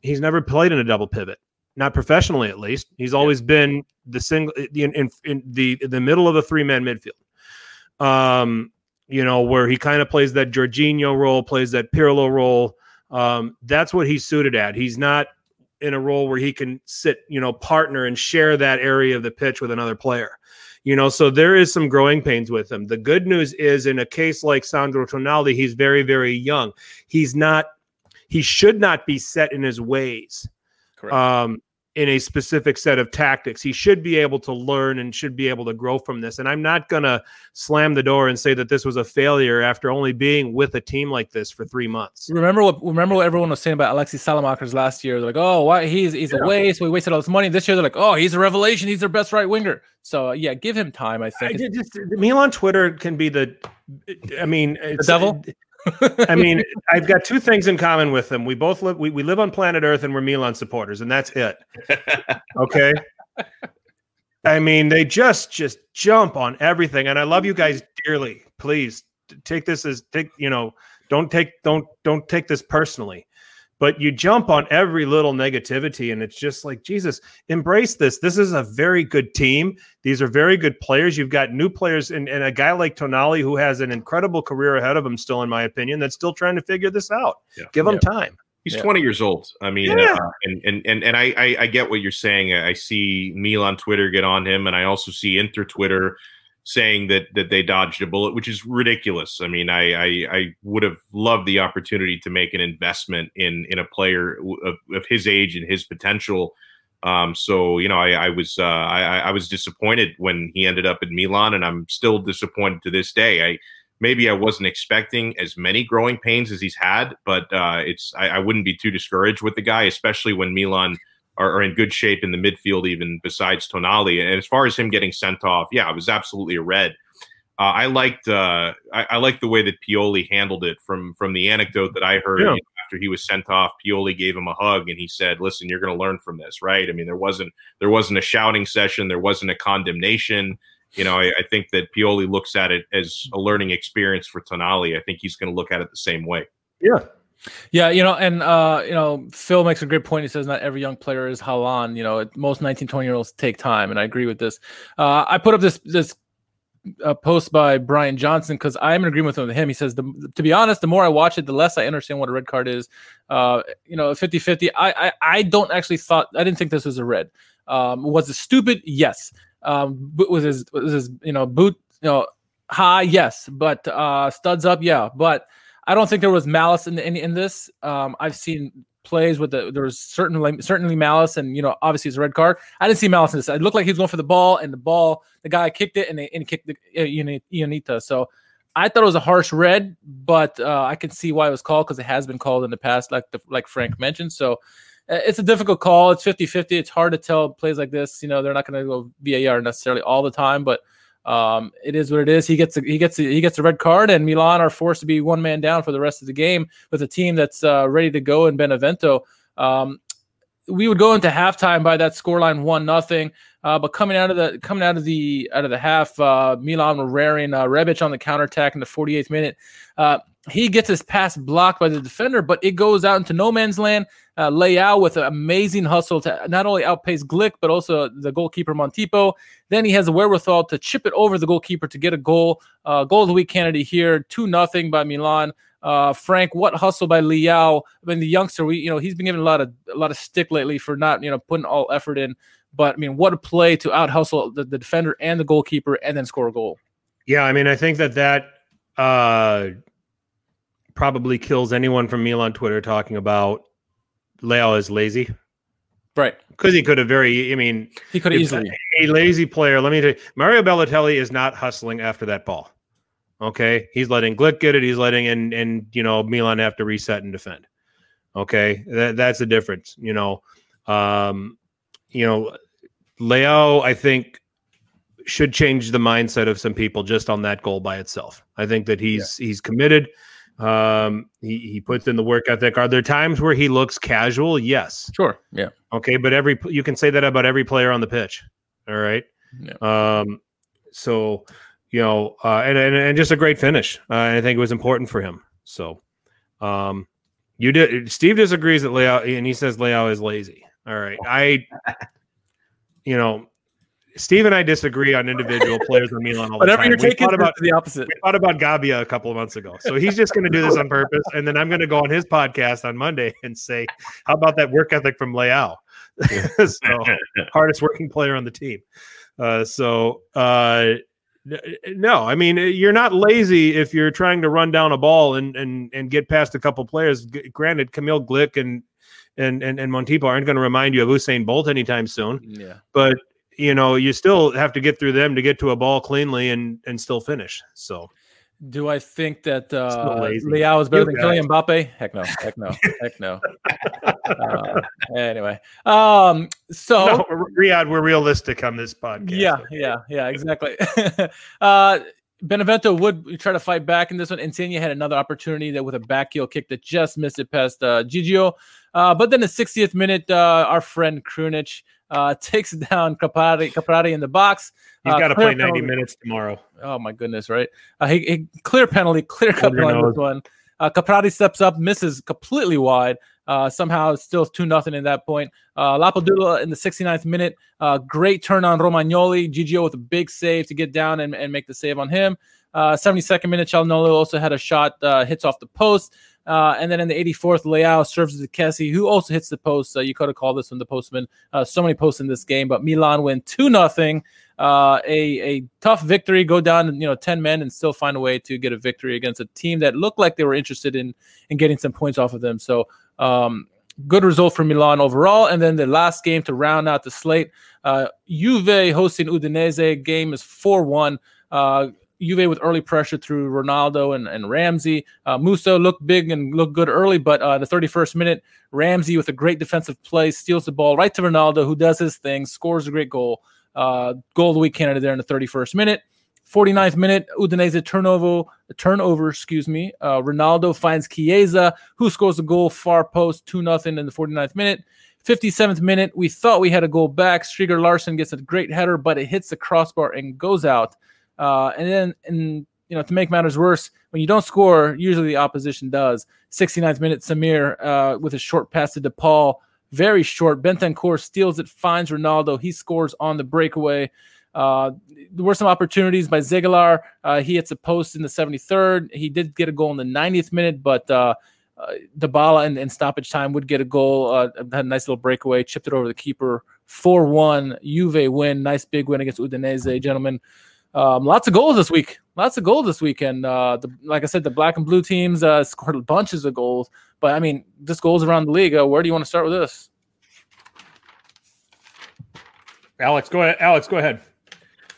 he's never played in a double pivot, not professionally at least. He's always been the single in, in, in the in the middle of a three man midfield. Um, you know, where he kind of plays that Jorginho role, plays that Pirlo role. Um, that's what he's suited at. He's not in a role where he can sit, you know, partner and share that area of the pitch with another player. You know, so there is some growing pains with him. The good news is in a case like Sandro Tonali, he's very, very young. He's not, he should not be set in his ways. Correct. Um, in a specific set of tactics. He should be able to learn and should be able to grow from this. And I'm not going to slam the door and say that this was a failure after only being with a team like this for three months. Remember what remember what everyone was saying about Alexis Saelemaekers last year? They're like, oh, why he's he's Yeah. a waste. We wasted all this money. This year they're like, oh, he's a revelation. He's their best right winger. So uh, yeah, give him time. I I think. did just Milan Twitter can be the. I mean, it's, devil? I mean, I've got two things in common with them. We both live. We, we live on planet Earth, and we're Milan supporters, and that's it. Okay. I mean, they just just jump on everything, and I love you guys dearly. Please take this as take you know don't take don't don't take this personally, but you jump on every little negativity, and it's just like Jesus, embrace this. This is a very good team. These are very good players. You've got new players, and, and a guy like Tonali who has an incredible career ahead of him, still in my opinion, that's still trying to figure this out. Yeah. Give him time. He's Yeah. 20 years old. I mean, Yeah. uh, and and and and I, I I get what you're saying. I see Milan Twitter get on him, and I also see Inter Twitter saying that that they dodged a bullet, which is ridiculous. I mean, I I, I would have loved the opportunity to make an investment in in a player of, of his age and his potential. Um, so you know, I, I was uh, I, I was disappointed when he ended up at Milan, and I'm still disappointed to this day. I maybe I wasn't expecting as many growing pains as he's had, but uh, it's I, I wouldn't be too discouraged with the guy, especially when Milan are, are in good shape in the midfield, even besides Tonali. And as far as him getting sent off, yeah, it was absolutely a red. Uh, I liked uh, I, I liked the way that Pioli handled it. From from the anecdote that I heard Yeah. after he was sent off, Pioli gave him a hug and he said, "Listen, you're going to learn from this, right?" I mean, there wasn't there wasn't a shouting session, there wasn't a condemnation you know, I, I think that Pioli looks at it as a learning experience for Tonali. I think he's going to look at it the same way. Yeah. Yeah, you know, and uh, you know, Phil makes a great point. He says not every young player is Haaland. You know, most 19, 20 year olds take time, and I agree with this. Uh, I put up this this uh, post by Brian Johnson because I am in agreement with him. He says, the, to be honest, the more I watch it, the less I understand what a red card is. Uh, you know, 50 50. I, I, don't actually thought, I didn't think this was a red. Um, was it stupid? Yes. Um, was his, was his, you know, boot, you know, high? Yes. But uh, studs up? Yeah. But I don't think there was malice in in, in this. Um, I've seen plays with the there was certainly certainly malice, and you know obviously it's a red card. I didn't see malice in this. It looked like he was going for the ball, and the ball the guy kicked it, and they and kicked the uh, Ionita. So I thought it was a harsh red, but uh, I can see why it was called because it has been called in the past, like the, like Frank mentioned. So uh, it's a difficult call. It's 50-50. It's hard to tell plays like this. You know they're not going to go VAR necessarily all the time, but um, it is what it is. He gets a, he gets a, he gets a red card, and Milan are forced to be one man down for the rest of the game with a team that's uh, ready to go in Benevento. Um, we would go into halftime by that scoreline one nothing. Uh, but coming out of the coming out of the out of the half, uh, Milan were raring uh, Rebic on the counterattack in the 48th minute. Uh, he gets his pass blocked by the defender, but it goes out into no man's land. Uh, Leao with an amazing hustle to not only outpace Glik, but also the goalkeeper Montipo. Then he has the wherewithal to chip it over the goalkeeper to get a goal. Uh, goal of the week candidate here, two nothing by Milan. Uh, Frank, what hustle by Leao? I mean, the youngster, we you know he's been given a lot of a lot of stick lately for not you know putting all effort in. But I mean, what a play to out hustle the, the defender and the goalkeeper and then score a goal. Yeah, I mean, I think that that uh, probably kills anyone from Milan Twitter talking about Leao is lazy Right. because he could have very. I mean, He could have easily. a lazy player. Let me tell you, Mario Balotelli is not hustling after that ball. Okay, he's letting Glik get it. He's letting and and you know Milan have to reset and defend. Okay, that that's the difference. You know, um, you know, Leao I think should change the mindset of some people just on that goal by itself. I think that he's yeah. he's committed. Um, he he puts in the work ethic. Are there times where he looks casual? Yes. Sure. Yeah. Okay, but every you can say that about every player on the pitch. All right. Yeah. Um. So you know, uh, and, and and just a great finish. Uh, I think it was important for him. So, um, you did. Steve disagrees that Leao, and he says Leao is lazy. All right, I, you know, Steve and I disagree on individual players on Milan all the Whatever time. you're taking about the opposite. We thought about Gabbia a couple of months ago, so he's just going to do this on purpose, and then I'm going to go on his podcast on Monday and say, "How about that work ethic from Leao?" so hardest working player on the team. Uh, so uh, no, I mean you're not lazy if you're trying to run down a ball and and and get past a couple players. G- granted, Kamil Glik and and and, and Montipo aren't going to remind you of Usain Bolt anytime soon. Yeah, but you know you still have to get through them to get to a ball cleanly and and still finish. So do I think that uh, Leao is better you than Kylian Mbappe? Heck no. Heck no. Heck no. uh, anyway, um, so no, Riyad, we're realistic on this podcast. Yeah, okay. yeah, yeah, exactly. uh, Benevento would try to fight back in this one. Insigne had another opportunity that with a back heel kick that just missed it past uh, Gigio. Uh, but then the 60th minute, uh, our friend Krunic uh, takes down Caprari, Caprari in the box. He's uh, got to play 90 penalty. minutes tomorrow. Oh my goodness, right? Uh, he, he, clear penalty, clear cut on this one. Uh, Caprari steps up, misses completely wide. Uh, somehow still 2 nothing in that point. Uh, Lapadula in the 69th minute, uh, great turn on Romagnoli. Gigio with a big save to get down and, and make the save on him. Uh, 72nd minute, Calhanoglu also had a shot, uh, hits off the post. Uh, and then in the 84th, Leao serves to Kessie, who also hits the post. Uh, you could have called this one the postman. Uh, so many posts in this game, but Milan win 2 nothing. Uh, a, a tough victory, go down, you know, 10 men and still find a way to get a victory against a team that looked like they were interested in, in getting some points off of them. So, um, good result for Milan overall. And then the last game to round out the slate, uh, Juve hosting Udinese. Game is 4 1. Uh, Juve with early pressure through Ronaldo and, and Ramsey. Uh, Musso looked big and looked good early, but uh, the 31st minute, Ramsey with a great defensive play steals the ball right to Ronaldo, who does his thing, scores a great goal. Uh, goal of the week candidate there in the 31st minute. 49th minute, Udinese turnover, turnover, excuse me. Uh, Ronaldo finds Chiesa, who scores a goal far post, 2 nothing in the 49th minute. 57th minute, we thought we had a goal back. Stryger Larsen gets a great header, but it hits the crossbar and goes out. Uh, and then, and you know, to make matters worse, when you don't score, usually the opposition does. 69th minute, Samir uh, with a short pass to De Paul, very short. Bentancur steals it, finds Ronaldo. He scores on the breakaway. Uh, there were some opportunities by Ziegler. Uh, he hits a post in the 73rd. He did get a goal in the 90th minute, but uh, uh, Dybala in, stoppage time would get a goal. Uh, had a nice little breakaway, chipped it over the keeper. 4 1. Juve win. Nice big win against Udinese, gentlemen. Um, lots of goals this week. Lots of goals this weekend. Uh, the, like I said, the black and blue teams uh, scored bunches of goals. But I mean, just goals around the league. Uh, where do you want to start with this? Alex, go ahead. Alex, go ahead.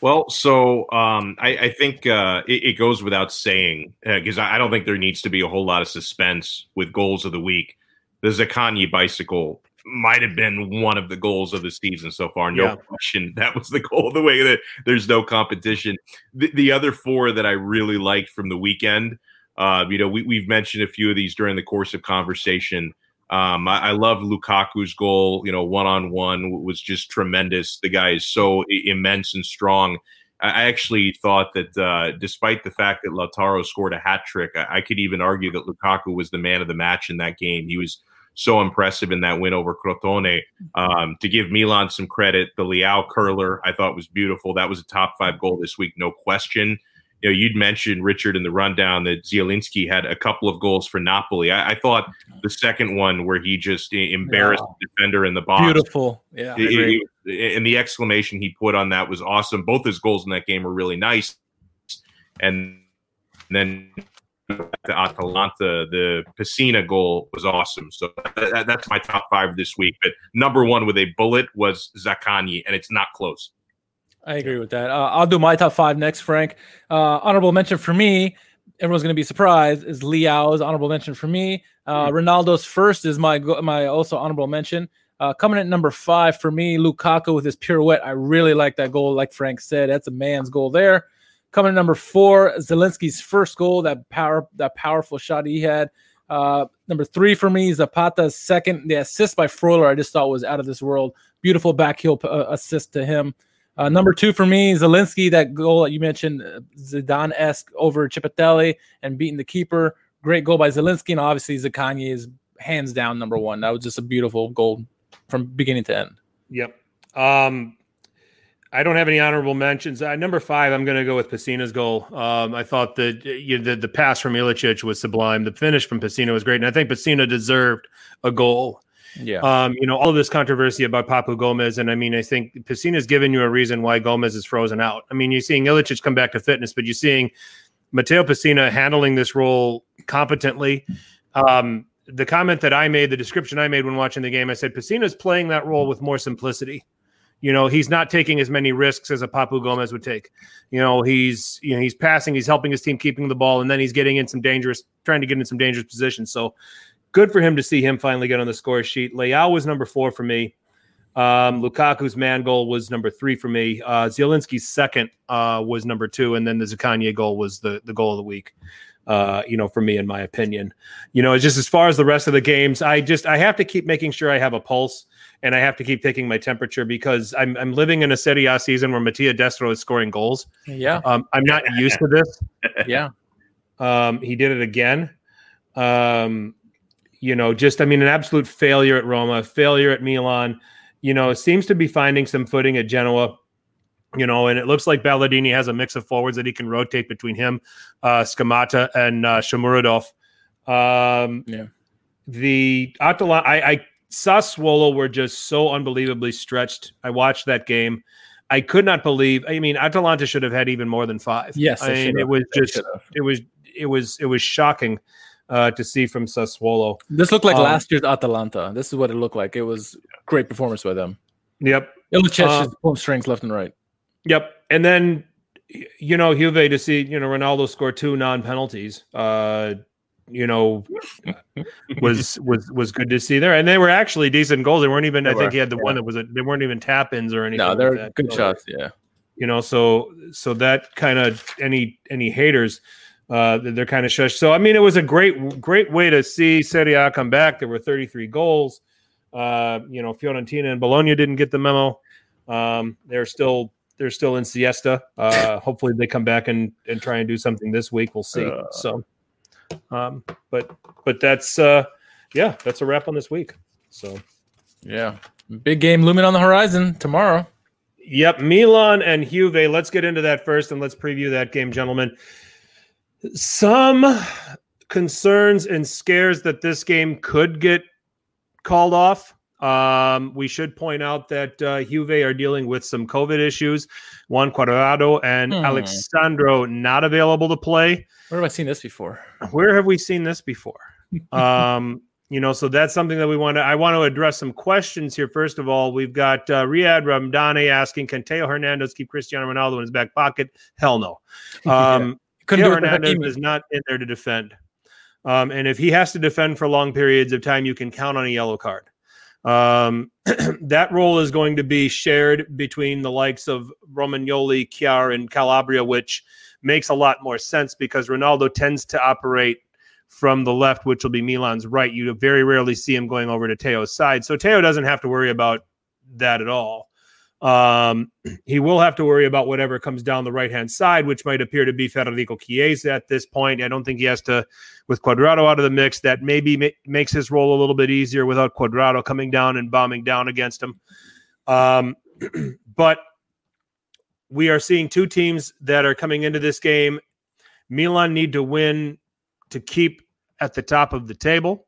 Well, so um, I, I, think uh, it, it, goes without saying because uh, I, I, don't think there needs to be a whole lot of suspense with goals of the week. The Zaccagni bicycle might have been one of the goals of the season so far. No yeah. question. That was the goal. The way that there's no competition. The, the, other four that I really liked from the weekend, uh, you know, we, we've mentioned a few of these during the course of conversation. Um, I, I love Lukaku's goal. You know, one on one was just tremendous. The guy is so immense and strong. I actually thought that uh, despite the fact that Lautaro scored a hat trick, I-, I could even argue that Lukaku was the man of the match in that game. He was so impressive in that win over Crotone. Um, to give Milan some credit, the Leao curler I thought was beautiful. That was a top five goal this week, no question. You know, you'd mentioned Richard in the rundown that Zielinski had a couple of goals for Napoli. I, I thought the second one where he just embarrassed the defender in the box, beautiful, yeah. It, it, and the exclamation he put on that was awesome. Both his goals in that game were really nice, and then to Atalanta, the Pessina goal was awesome. So that, that's my top five this week. But number one with a bullet was Zaccagni, and it's not close. I agree with that. Uh, I'll do my top five next, Frank. Uh, honorable mention for me. Everyone's going to be surprised. Is Leao's honorable mention for me? Uh, mm-hmm. Ronaldo's first is my my also honorable mention. Uh, coming at number five for me, Lukaku with his pirouette. I really like that goal. Like Frank said, that's a man's goal there. Coming at number four, Zielinski's first goal, that power, that powerful shot he had. Uh, number three for me, is Zapata's second. The assist by Freuler, I just thought was out of this world. Beautiful backheel uh, assist to him. Uh, number two for me, Zielinski, that goal that you mentioned, uh, Zidane esque over Ceppitelli and beating the keeper. Great goal by Zielinski. And obviously, Zaccagni is hands down number one. That was just a beautiful goal from beginning to end. Yep. Um, I don't have any honorable mentions. Uh, number five, I'm going to go with Pessina's goal. Um, I thought that you know, the the pass from Ilicic was sublime. The finish from Pessina was great, and I think Pessina deserved a goal. Yeah. Um, you know, all of this controversy about Papu Gomez, and I mean, I think Pessina's given you a reason why Gomez is frozen out. I mean, you're seeing Ilicic come back to fitness, but you're seeing Matteo Pessina handling this role competently. Um, the comment that I made, the description I made when watching the game, I said Pessina's playing that role with more simplicity. You know, he's not taking as many risks as a Papu Gomez would take. You know, he's you know he's passing, he's helping his team keeping the ball, and then he's getting in some dangerous, trying to get in some dangerous positions. So good for him to see him finally get on the score sheet. Leao was number four for me. Um, Lukaku's man goal was number three for me. Uh, Zielinski's second uh, was number two, and then the Zaccagni goal was the the goal of the week. Uh, you know, for me, in my opinion, you know, just as far as the rest of the games, I just I have to keep making sure I have a pulse and I have to keep taking my temperature because I'm I'm living in a Serie A season where Mattia Destro is scoring goals. Yeah. Um, I'm not used to this. Yeah. Um, he did it again. Um, you know, just I mean, an absolute failure at Roma, failure at Milan. You know, seems to be finding some footing at Genoa. You know, and it looks like Ballardini has a mix of forwards that he can rotate between him, uh, Scamacca, and uh. Um, Yeah. The Atalanta, I, I Sassuolo were just so unbelievably stretched. I watched that game. I could not believe. I mean, Atalanta should have had even more than five. Yes, I mean, it was just it was it was it was shocking uh, to see from Sassuolo. This looked like Um, last year's Atalanta. This is what it looked like. It was great performance by them. Yep, Ilicic Uh, is pulling strings left and right. yep. And then you know Juve to see you know Ronaldo score two non penalties. Uh, you know, was was was good to see there, and they were actually decent goals. They weren't even. They I think were, he had the yeah. one that was. A, they weren't even tap ins or anything. No, they're that. good So- shots. Yeah. you know so so that kind of any any haters uh they're kind of shushed so i mean it was a great great way to see serie a come back there were 33 goals uh you know fiorentina and bologna didn't get the memo um they're still they're still in siesta uh hopefully they come back and and try and do something this week we'll see Uh. so um but but that's uh yeah that's a wrap on this week so Yeah. Big game looming on the horizon tomorrow. Yep, Milan and Juve. Let's get into that first and let's preview that game, gentlemen. Some concerns and scares that this game could get called off. Um, we should point out that uh, Juve are dealing with some COVID issues. Juan Cuadrado and Hmm. Alex Sandro not available to play. Where have I seen this before? Where have we seen this before? um, you know, so that's something that we want to. I want to address some questions here. First of all, we've got uh, Riyad Ramdani asking, "Can Theo Hernandez keep Cristiano Ronaldo in his back pocket?" Hell no. Um, Couldn't Theo do it with Hernandez is not in there to defend. Um, and if he has to defend for long periods of time, you can count on a yellow card. Um, that role is going to be shared between the likes of Romagnoli, Kjaer, and Calabria, which makes a lot more sense because Ronaldo tends to operate from the left, which will be Milan's right. You very rarely see him going over to Theo's side. So Theo doesn't have to worry about that at all. Um, he will have to worry about whatever comes down the right hand side, which might appear to be Federico Chiesa at this point. I don't think he has to, with Cuadrado out of the mix, that maybe ma- makes his role a little bit easier without Cuadrado coming down and bombing down against him. Um, but we are seeing two teams that are coming into this game. Milan need to win to keep at the top of the table.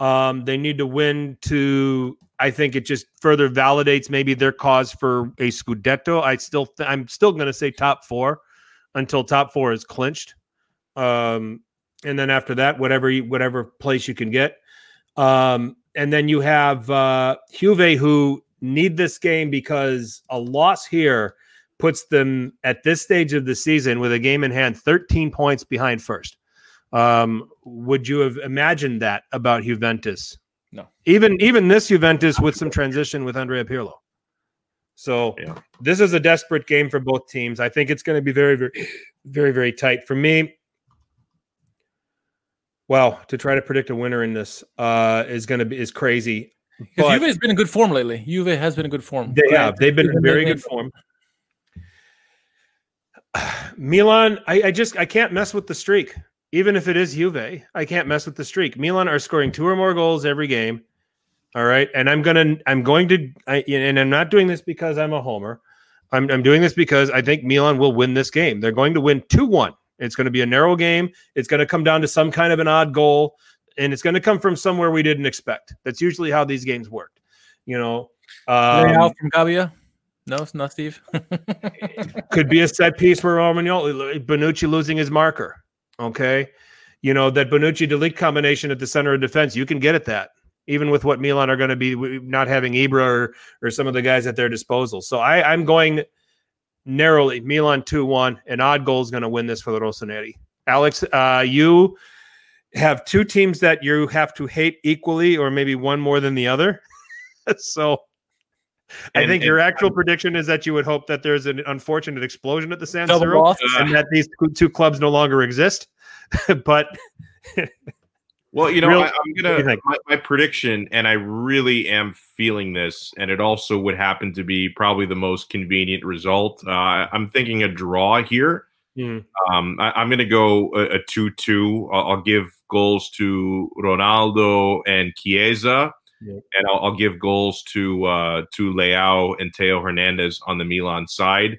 Um, they need to win to. I think it just further validates maybe their cause for a scudetto. I still, th- I'm still going to say top four until top four is clinched, um, and then after that, whatever you, whatever place you can get. Um, and then you have uh, Juve who need this game because a loss here puts them at this stage of the season with a game in hand, 13 points behind first. Um, would you have imagined that about Juventus No. Even even this Juventus with some transition with Andrea Pirlo. So Yeah. this is a desperate game for both teams. I think it's going to be very, very, very, very tight. For me, well, to try to predict a winner in this uh, is going to be is crazy. Because But- Juve has been in good form lately. Juve has been in good form. They have. They've been in very good form. Milan, I, I just I can't mess with the streak. Even if it is Juve, I can't mess with the streak. Milan are scoring two or more goals every game. All right, and I'm gonna I'm going to I, and I'm not doing this because I'm a homer. I'm I'm doing this because I think Milan will win this game. They're going to win two one. It's going to be a narrow game. It's going to come down to some kind of an odd goal, and it's going to come from somewhere we didn't expect. That's usually how these games worked. You know, um, from Gabbia. No, it's not Steve. could be a set piece where Romagnoli, Bonucci losing his marker. Okay. You know, that Bonucci delete combination at the center of defense, you can get at that, even with what Milan are going to be not having Ibra or, or some of the guys at their disposal. So I, I'm going narrowly Milan 2 1. An odd goal is going to win this for the Rossoneri. Alex, uh, you have two teams that you have to hate equally, or maybe one more than the other. so I And- think and- your actual prediction is that you would hope that there's an unfortunate explosion at the San Siro and that these two- clubs no longer exist. but Well, you know, I, I'm what do you gonna my, my prediction, and I really am feeling this, and it also would happen to be probably the most convenient result. Uh, I'm thinking a draw here. Hmm. Um, I, I'm gonna go a, a two-two. I'll, I'll give goals to Ronaldo and Chiesa, Yep. and I'll, I'll give goals to uh, to Leao and Theo Hernandez on the Milan side.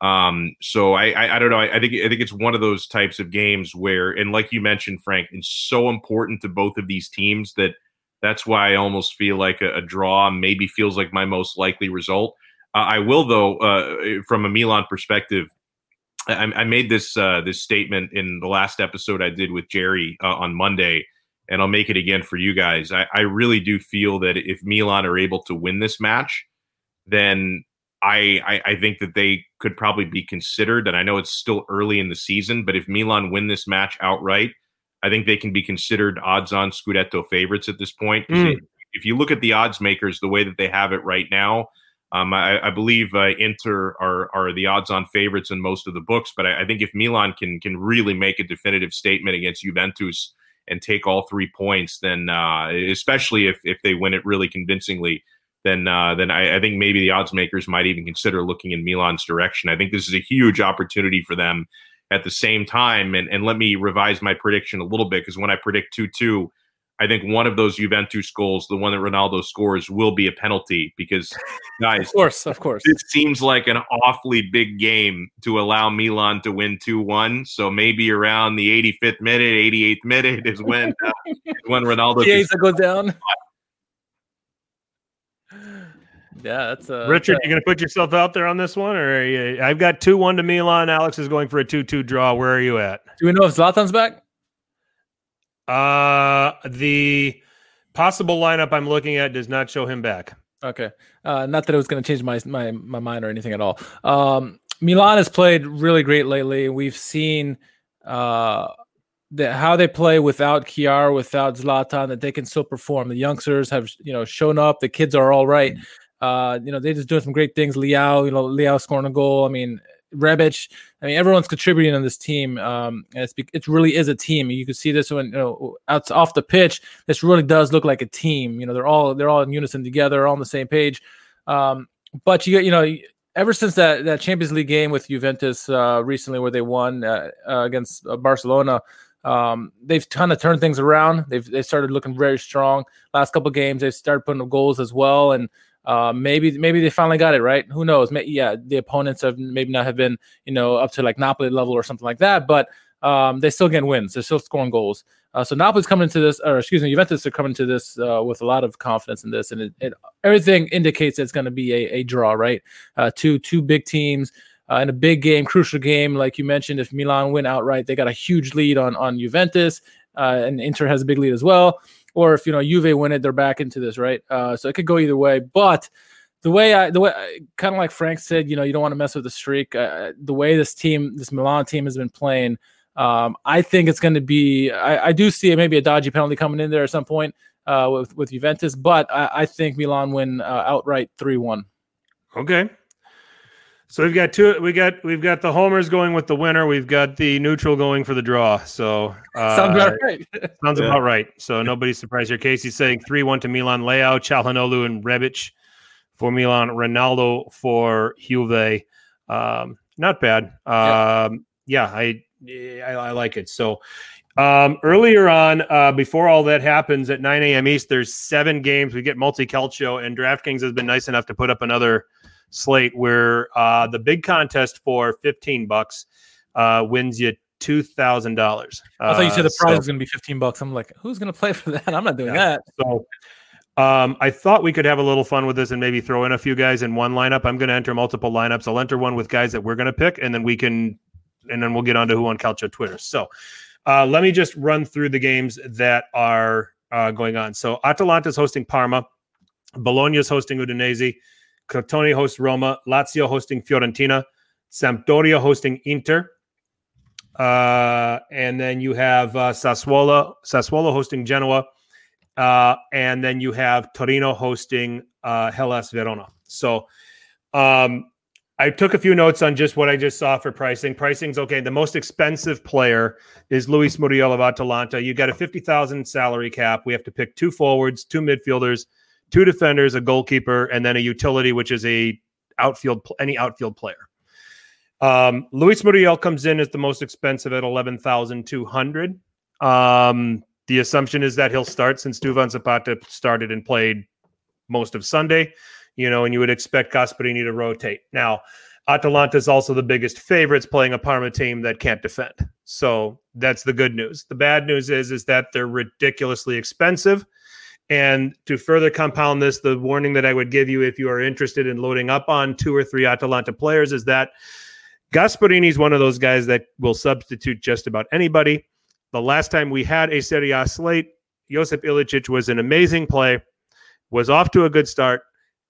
Um, so I, I, I don't know. I, I think I think it's one of those types of games where, and like you mentioned, Frank, it's so important to both of these teams that that's why I almost feel like a, a draw maybe feels like my most likely result. Uh, I will though, uh, from a Milan perspective, I, I made this uh, this statement in the last episode I did with Jerry uh, on Monday, and I'll make it again for you guys. I, I really do feel that if Milan are able to win this match, then I, I I think that they could probably be considered. And I know it's still early in the season, but if Milan win this match outright, I think they can be considered odds-on Scudetto favorites at this point. Mm. if- If you look at the odds makers, the way that they have it right now, um, I, I believe uh, Inter are are the odds-on favorites in most of the books. But I, I think if Milan can can really make a definitive statement against Juventus and take all three points, then uh, especially if if they win it really convincingly, then uh, then I, I think maybe the odds makers might even consider looking in Milan's direction. I think this is a huge opportunity for them. At the same time, and, and let me revise my prediction a little bit because when I predict two two, I think one of those Juventus goals, the one that Ronaldo scores, will be a penalty because guys, Of course, of course. this seems like an awfully big game to allow Milan to win 2-1. So maybe around the 85th minute, 88th minute is when uh, is when Ronaldo can Chiesa goes down. Yeah, that's uh, Richard, that's, you going to put yourself out there on this one, or are you, I've got two one to Milan. Alex is going for a two two draw. Where are you at? Do we know if Zlatan's back? Uh, the possible lineup I'm looking at does not show him back. Okay. Uh, not that it was going to change my, my my mind or anything at all. Um, Milan has played really great lately. We've seen uh, the, how they play without Kjaer, without Zlatan, that they can still perform. The youngsters have you know shown up. The kids are all right. Uh, you know they're just doing some great things. Leao, you know Leao scoring a goal. I mean Rebic. I mean everyone's contributing on this team. Um, it's it really is a team. You can see this when you know out off the pitch. This really does look like a team. You know they're all they're all in unison together, all on the same page. Um, but you you know ever since that that Champions League game with Juventus uh, recently, where they won uh, uh, against uh, Barcelona, um, they've kind of turned things around. They've they started looking very strong. Last couple games, they've started putting up goals as well, and uh, maybe maybe they finally got it right. Who knows? May, yeah, the opponents have maybe not have been you know up to like Napoli level or something like that, but um, they still get wins. They're still scoring goals. Uh, so Napoli's coming to this, or excuse me, Juventus are coming to this uh, with a lot of confidence in this, and it, it everything indicates it's going to be a, a draw, right? Uh, two two big teams uh, in a big game, crucial game, like you mentioned. If Milan win outright, they got a huge lead on on Juventus, uh, and Inter has a big lead as well. Or if you know Juve win it, they're back into this, right? Uh, so it could go either way, but. The way I, the way, kind of like Frank said, you know, you don't want to mess with the streak. Uh, the way this team, this Milan team, has been playing, um, I think it's going to be. I, I do see maybe a dodgy penalty coming in there at some point. uh, with with Juventus, but I, I think Milan win uh, outright three one. Okay. So we've got two. We got we've got the homers going with the winner. We've got the neutral going for the draw. So uh, Sounds about right. sounds Yeah. about right. So nobody's surprised here. Casey's saying three one to Milan. Leao, Calhanoglu, and Rebic for Milan. Ronaldo for Juve. Um, not bad. Um, yeah, I, I I like it. So um, earlier on, uh, before all that happens at 9 a.m. East, there's seven games. We get multi calcio, and DraftKings has been nice enough to put up another slate where uh, the big contest for 15 bucks uh, wins you two thousand dollars. I thought you said the prize Uh, so- was going to be fifteen bucks. I'm like, who's going to play for that? I'm not doing Yeah. that. So um, I thought we could have a little fun with this and maybe throw in a few guys in one lineup. I'm going to enter multiple lineups. I'll enter one with guys that we're going to pick, and then we can, and then we'll get on to who on Calcio Twitter. So uh, let me just run through the games that are uh, going on. So Atalanta is hosting Parma, Bologna is hosting Udinese, Crotone hosts Roma, Lazio hosting Fiorentina, Sampdoria hosting Inter. Uh, and then you have uh, Sassuolo, Sassuolo hosting Genoa, uh, and then you have Torino hosting uh, Hellas Verona. So um, I took a few notes on just what I just saw for pricing. Pricing's okay. The most expensive player is Luis Muriel of Atalanta. You got a 50,000 salary cap. We have to pick two forwards, two midfielders, two defenders, a goalkeeper, and then a utility, which is a outfield any outfield player. Um, Luis Muriel comes in as the most expensive at 11,200. Um, the assumption is that he'll start since Duvan Zapata started and played most of Sunday, you know, and you would expect Gasperini to rotate. Now, Atalanta is also the biggest favorites playing a Parma team that can't defend. So that's the good news. The bad news is is that they're ridiculously expensive. And to further compound this, the warning that I would give you if you are interested in loading up on two or three Atalanta players is that Gasperini is one of those guys that will substitute just about anybody. The last time we had a Serie A slate, Josip Ilicic was an amazing play, was off to a good start,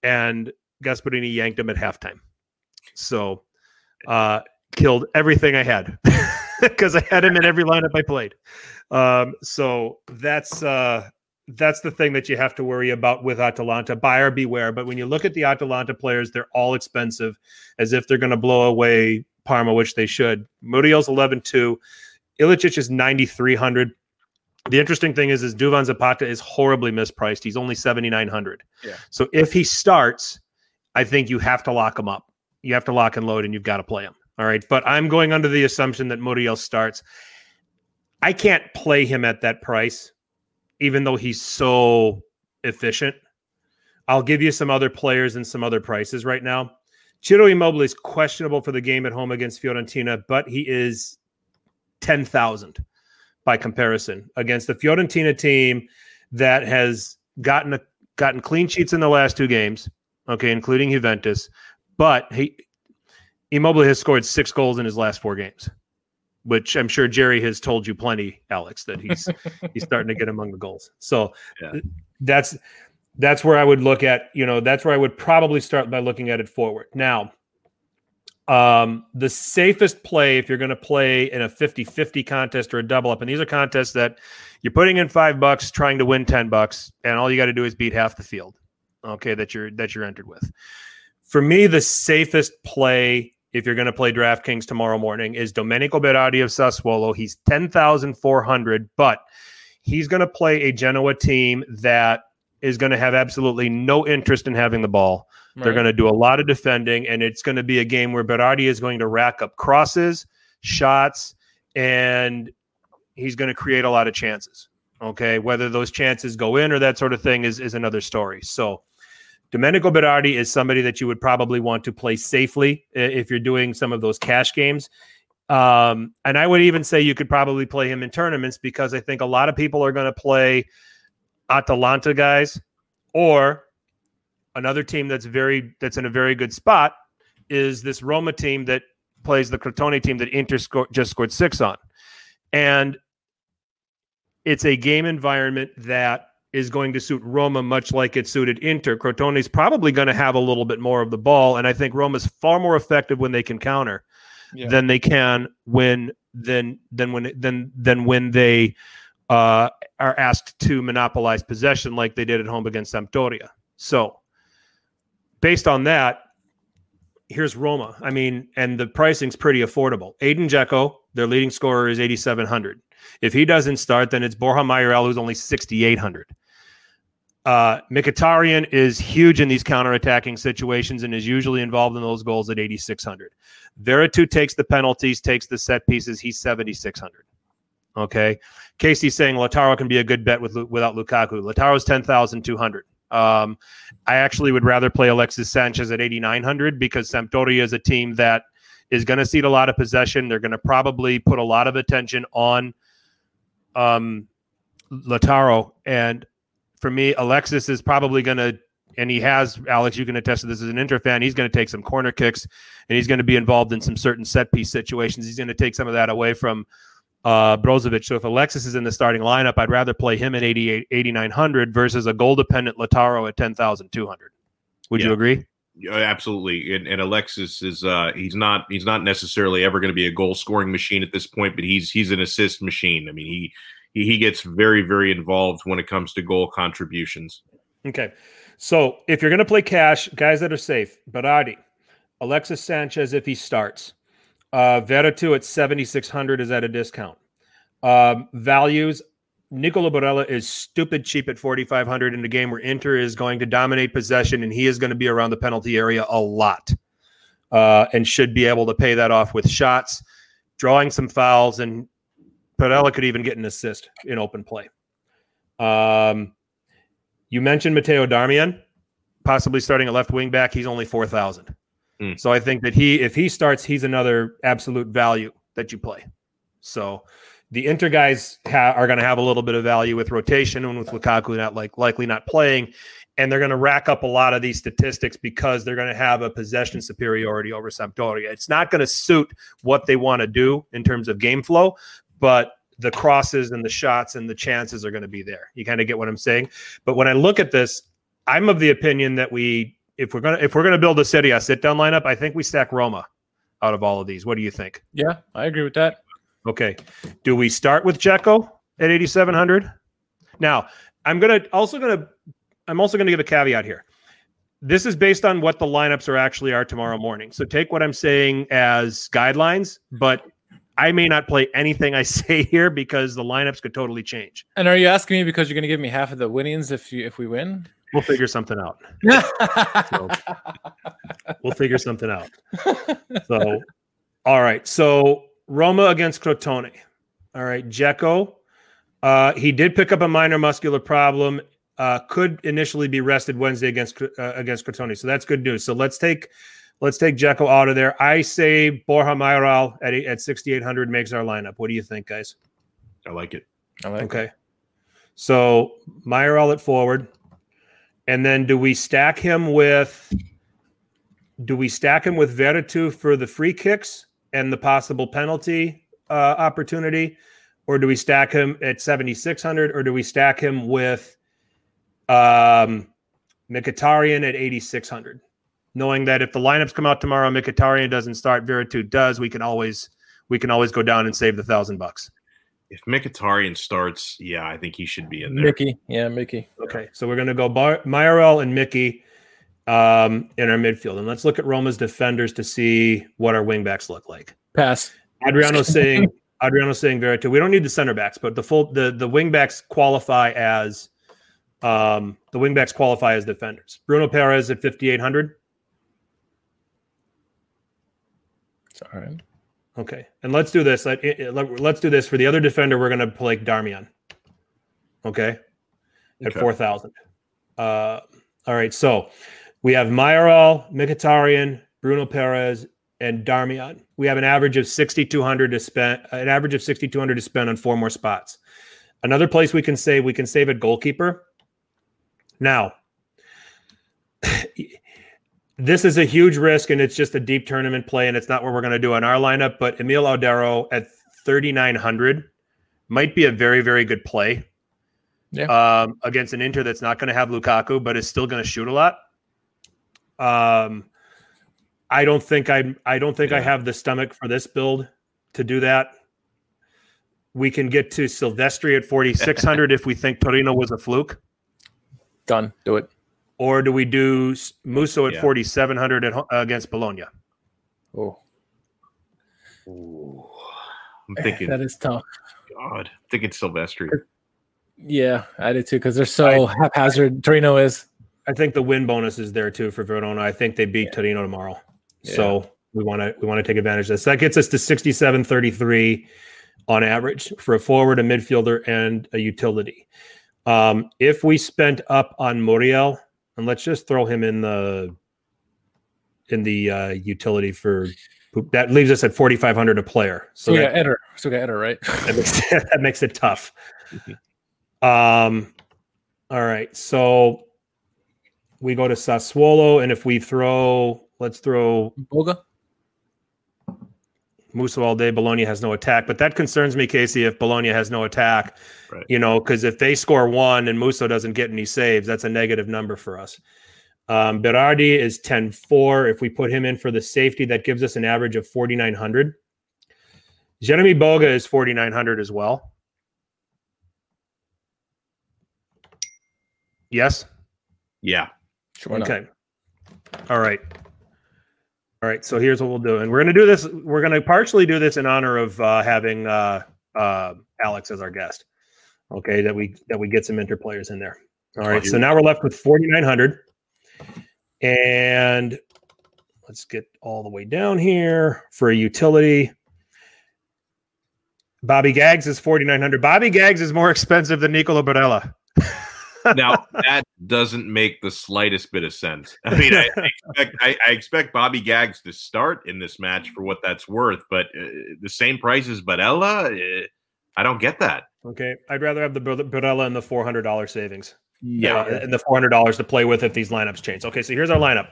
and Gasperini yanked him at halftime. So, uh, killed everything I had because I had him in every lineup I played. Um, so that's uh, that's the thing that you have to worry about with Atalanta. Buyer beware. But when you look at the Atalanta players, they're all expensive, as if they're going to blow away Parma, which they should. Muriel's 11 2. Ilicic is 9,300. The interesting thing is, is Duvan Zapata is horribly mispriced. He's only 7,900. Yeah. So if he starts, I think you have to lock him up. You have to lock and load, and you've got to play him. All right. But I'm going under the assumption that Muriel starts. I can't play him at that price, even though he's so efficient. I'll give you some other players and some other prices right now. Ciro Immobile is questionable for the game at home against Fiorentina, but he is 10,000 by comparison against the Fiorentina team that has gotten a, gotten clean sheets in the last two games, okay, including Juventus, but he Immobile has scored 6 goals in his last 4 games, which I'm sure Jerry has told you plenty, Alex, that he's he's starting to get among the goals. So Yeah. that's that's where I would look at, you know, that's where I would probably start by looking at it forward. Now, um, the safest play if you're going to play in a 50-50 contest or a double up, and these are contests that you're putting in five bucks trying to win 10 bucks, and all you got to do is beat half the field. Okay, that you're that you're entered with. For me, the safest play if you're going to play DraftKings tomorrow morning is Domenico Berardi of Sassuolo. He's 10,400, but he's going to play a Genoa team that is going to have absolutely no interest in having the ball. They're going to do a lot of defending, and it's going to be a game where Berardi is going to rack up crosses, shots, and he's going to create a lot of chances. Okay, whether those chances go in or that sort of thing is is another story. So, Domenico Berardi is somebody that you would probably want to play safely if you're doing some of those cash games. Um, and I would even say you could probably play him in tournaments because I think a lot of people are going to play Atalanta guys or another team that's very that's in a very good spot is this Roma team that plays the Crotone team that Inter sco- just scored six on. And it's a game environment that is going to suit Roma much like it suited Inter. Crotone is probably going to have a little bit more of the ball, and I think Roma's far more effective when they can counter Yeah. than they can when than than when than than when they uh, are asked to monopolize possession like they did at home against Sampdoria. So, based on that, here's Roma. I mean, and the pricing's pretty affordable. Edin Dzeko, their leading scorer, is 8,700. If he doesn't start, then it's Borja Mayoral, who's only 6,800. Uh, Mkhitaryan is huge in these counterattacking situations and is usually involved in those goals at 8,600. Veretout takes the penalties, takes the set pieces. He's 7,600. Okay. Casey's saying Lautaro can be a good bet with without Lukaku. Lautaro's 10,200. Um, I actually would rather play Alexis Sanchez at 8,900 because Sampdoria is a team that is going to cede a lot of possession. They're going to probably put a lot of attention on um, Lautaro. And for me, Alexis is probably going to, and he has, Alex, you can attest to this as an Inter fan, he's going to take some corner kicks and he's going to be involved in some certain set piece situations. He's going to take some of that away from uh, Brozovic. So if Alexis is in the starting lineup, I'd rather play him at 88, 8,900 versus a goal dependent Lautaro at 10,200. Would yeah. you agree? Yeah, absolutely. And, and Alexis is uh, he's not he's not necessarily ever going to be a goal scoring machine at this point, but he's he's an assist machine. I mean, he he gets very very involved when it comes to goal contributions. Okay, so if you're going to play cash, guys that are safe, Berardi, Alexis Sanchez if he starts, uh, Veretout at 7600 is at a discount. Um, values. Nicola Barella is stupid cheap at 4,500 in a game where Inter is going to dominate possession and he is going to be around the penalty area a lot uh, and should be able to pay that off with shots, drawing some fouls, and Barella could even get an assist in open play. Um, you mentioned Matteo Darmian, possibly starting a left wing back. He's only 4,000. Mm. So I think that he, if he starts, he's another absolute value that you play. So the Inter guys ha- are going to have a little bit of value with rotation and with Lukaku not like likely not playing, and they're going to rack up a lot of these statistics because they're going to have a possession superiority over Sampdoria. It's not going to suit what they want to do in terms of game flow, but the crosses and the shots and the chances are going to be there. You kind of get what I'm saying. But when I look at this, I'm of the opinion that we if we're gonna if we're gonna build a city, A sit down lineup, I think we stack Roma out of all of these. What do you think? Yeah, I agree with that. Okay. Do we start with Dzeko at 8700? Now, I'm gonna also gonna I'm also gonna give a caveat here. This is based on what the lineups are actually are tomorrow morning. So take what I'm saying as guidelines, but I may not play anything I say here because the lineups could totally change. And are you asking me because you're going to give me half of the winnings if you if we win? We'll figure something out. so, we'll figure something out. So, all right. So Roma against Crotone. All right, Dzeko. Uh, he did pick up a minor muscular problem. Uh, could initially be rested Wednesday against uh, against Crotone, so that's good news. So let's take let's take Dzeko out of there. I say Borja Mayoral at at sixty eight hundred makes our lineup. What do you think, guys? I like it. I like okay. It. So Mayoral at forward. And then do we stack him with do we stack him with Veretout for the free kicks and the possible penalty uh, opportunity? Or do we stack him at 7,600 or do we stack him with um, Mkhitaryan at 8,600? knowing that if the lineups come out tomorrow, Mkhitaryan doesn't start, Veretout does, we can always we can always go down and save the thousand bucks. If Mkhitaryan starts, yeah, I think he should be in there. Mickey, yeah, Mickey. Okay, so we're gonna go Bar- Mayoral and Mickey um, in our midfield, and let's look at Roma's defenders to see what our wingbacks look like. Pass. Adriano saying Adriano saying Veretout. We don't need the center backs, but the full the the wingbacks qualify as um, the wingbacks qualify as defenders. Bruno Peres at 5,800. All right. Okay, and let's do this. Let, us do this for the other defender. We're going to play Darmian. Okay, at okay. four thousand. Uh, all right, so we have Mayoral, Mkhitaryan, Bruno Peres, and Darmian. We have an average of sixty two hundred to spend. An average of sixty two hundred to spend on four more spots. Another place we can save. We can save at goalkeeper. Now, this is a huge risk and it's just a deep tournament play and it's not what we're going to do on our lineup but emil Audero at 3900 might be a very very good play yeah. um, against an inter that's not going to have lukaku but is still going to shoot a lot um, i don't think i i don't think yeah. i have the stomach for this build to do that we can get to Silvestri at 4,600 if we think Torino was a fluke. Done. Do it. Or do we do S- Musso at Yeah. 4,700 at, ho- against Bologna? Oh, I'm thinking, that is tough. God, I'm thinking Silvestri. Yeah, I did too because they're so haphazard. Torino is. I think the win bonus is there too for Verona. I think they beat Torino tomorrow. So we want to we want to take advantage of this. That gets us to 67.33 on average for a forward, a midfielder, and a utility. Um, if we spent up on Muriel, and let's just throw him in the in the uh, utility for that leaves us at 4,500 a player. So So yeah, that, Eder. So we got Eder, right? that makes, that makes it tough. Um, all right, so we go to Sassuolo, and if we throw, let's throw Boga. Musso all day. Bologna has no attack, but that concerns me, Casey. If Bologna has no attack, Right. you know, because if they score one and Musso doesn't get any saves, that's a negative number for us. Um, Berardi is 10 4. If we put him in for the safety, that gives us an average of 4,900. Jeremy Boga is 4,900 as well. Yes. Yeah. Sure. not. Okay. All right. All right. So here's what we'll do, and we're going to do this. We're going to partially do this in honor of uh, having uh, uh, Alex as our guest. Okay, that we that we get some inter players in there. All right. So now we're left with 4,900, and let's get all the way down here for a utility. Bobby Gags is 4,900. Bobby Gags is more expensive than Nicola Barella. Now that doesn't make the slightest bit of sense. I mean, I, I expect I, I expect Bobby Gags to start in this match for what that's worth, but uh, the same price as Barella, uh, I don't get that. Okay, I'd rather have the Bar- Barella and the four hundred dollar savings. Yeah. uh, and the four hundred dollars to play with if these lineups change. Okay, so here's our lineup.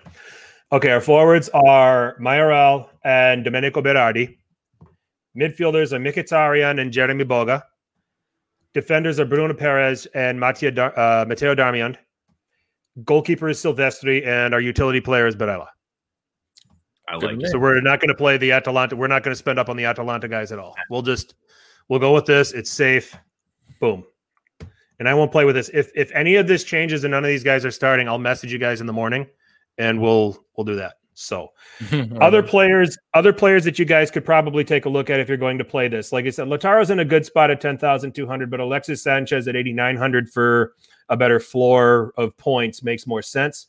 Okay, our forwards are Mayoral and Domenico Berardi. Midfielders are Mkhitaryan and Jeremy Boga. Defenders are Bruno Peres and Mattia Dar- uh, Matteo Darmian. Goalkeeper is Silvestri, and our utility player is Barella. I like to it. So we're not going to play the Atalanta. We're not going to spend up on the Atalanta guys at all. We'll just we'll go with this. It's safe. Boom. And I won't play with this. If if any of this changes and none of these guys are starting, I'll message you guys in the morning, and we'll we'll do that. So other players, other players that you guys could probably take a look at if you're going to play this. Like I said, Lautaro's in a good spot at ten thousand two hundred, but Alexis Sanchez at eighty nine hundred for a better floor of points makes more sense.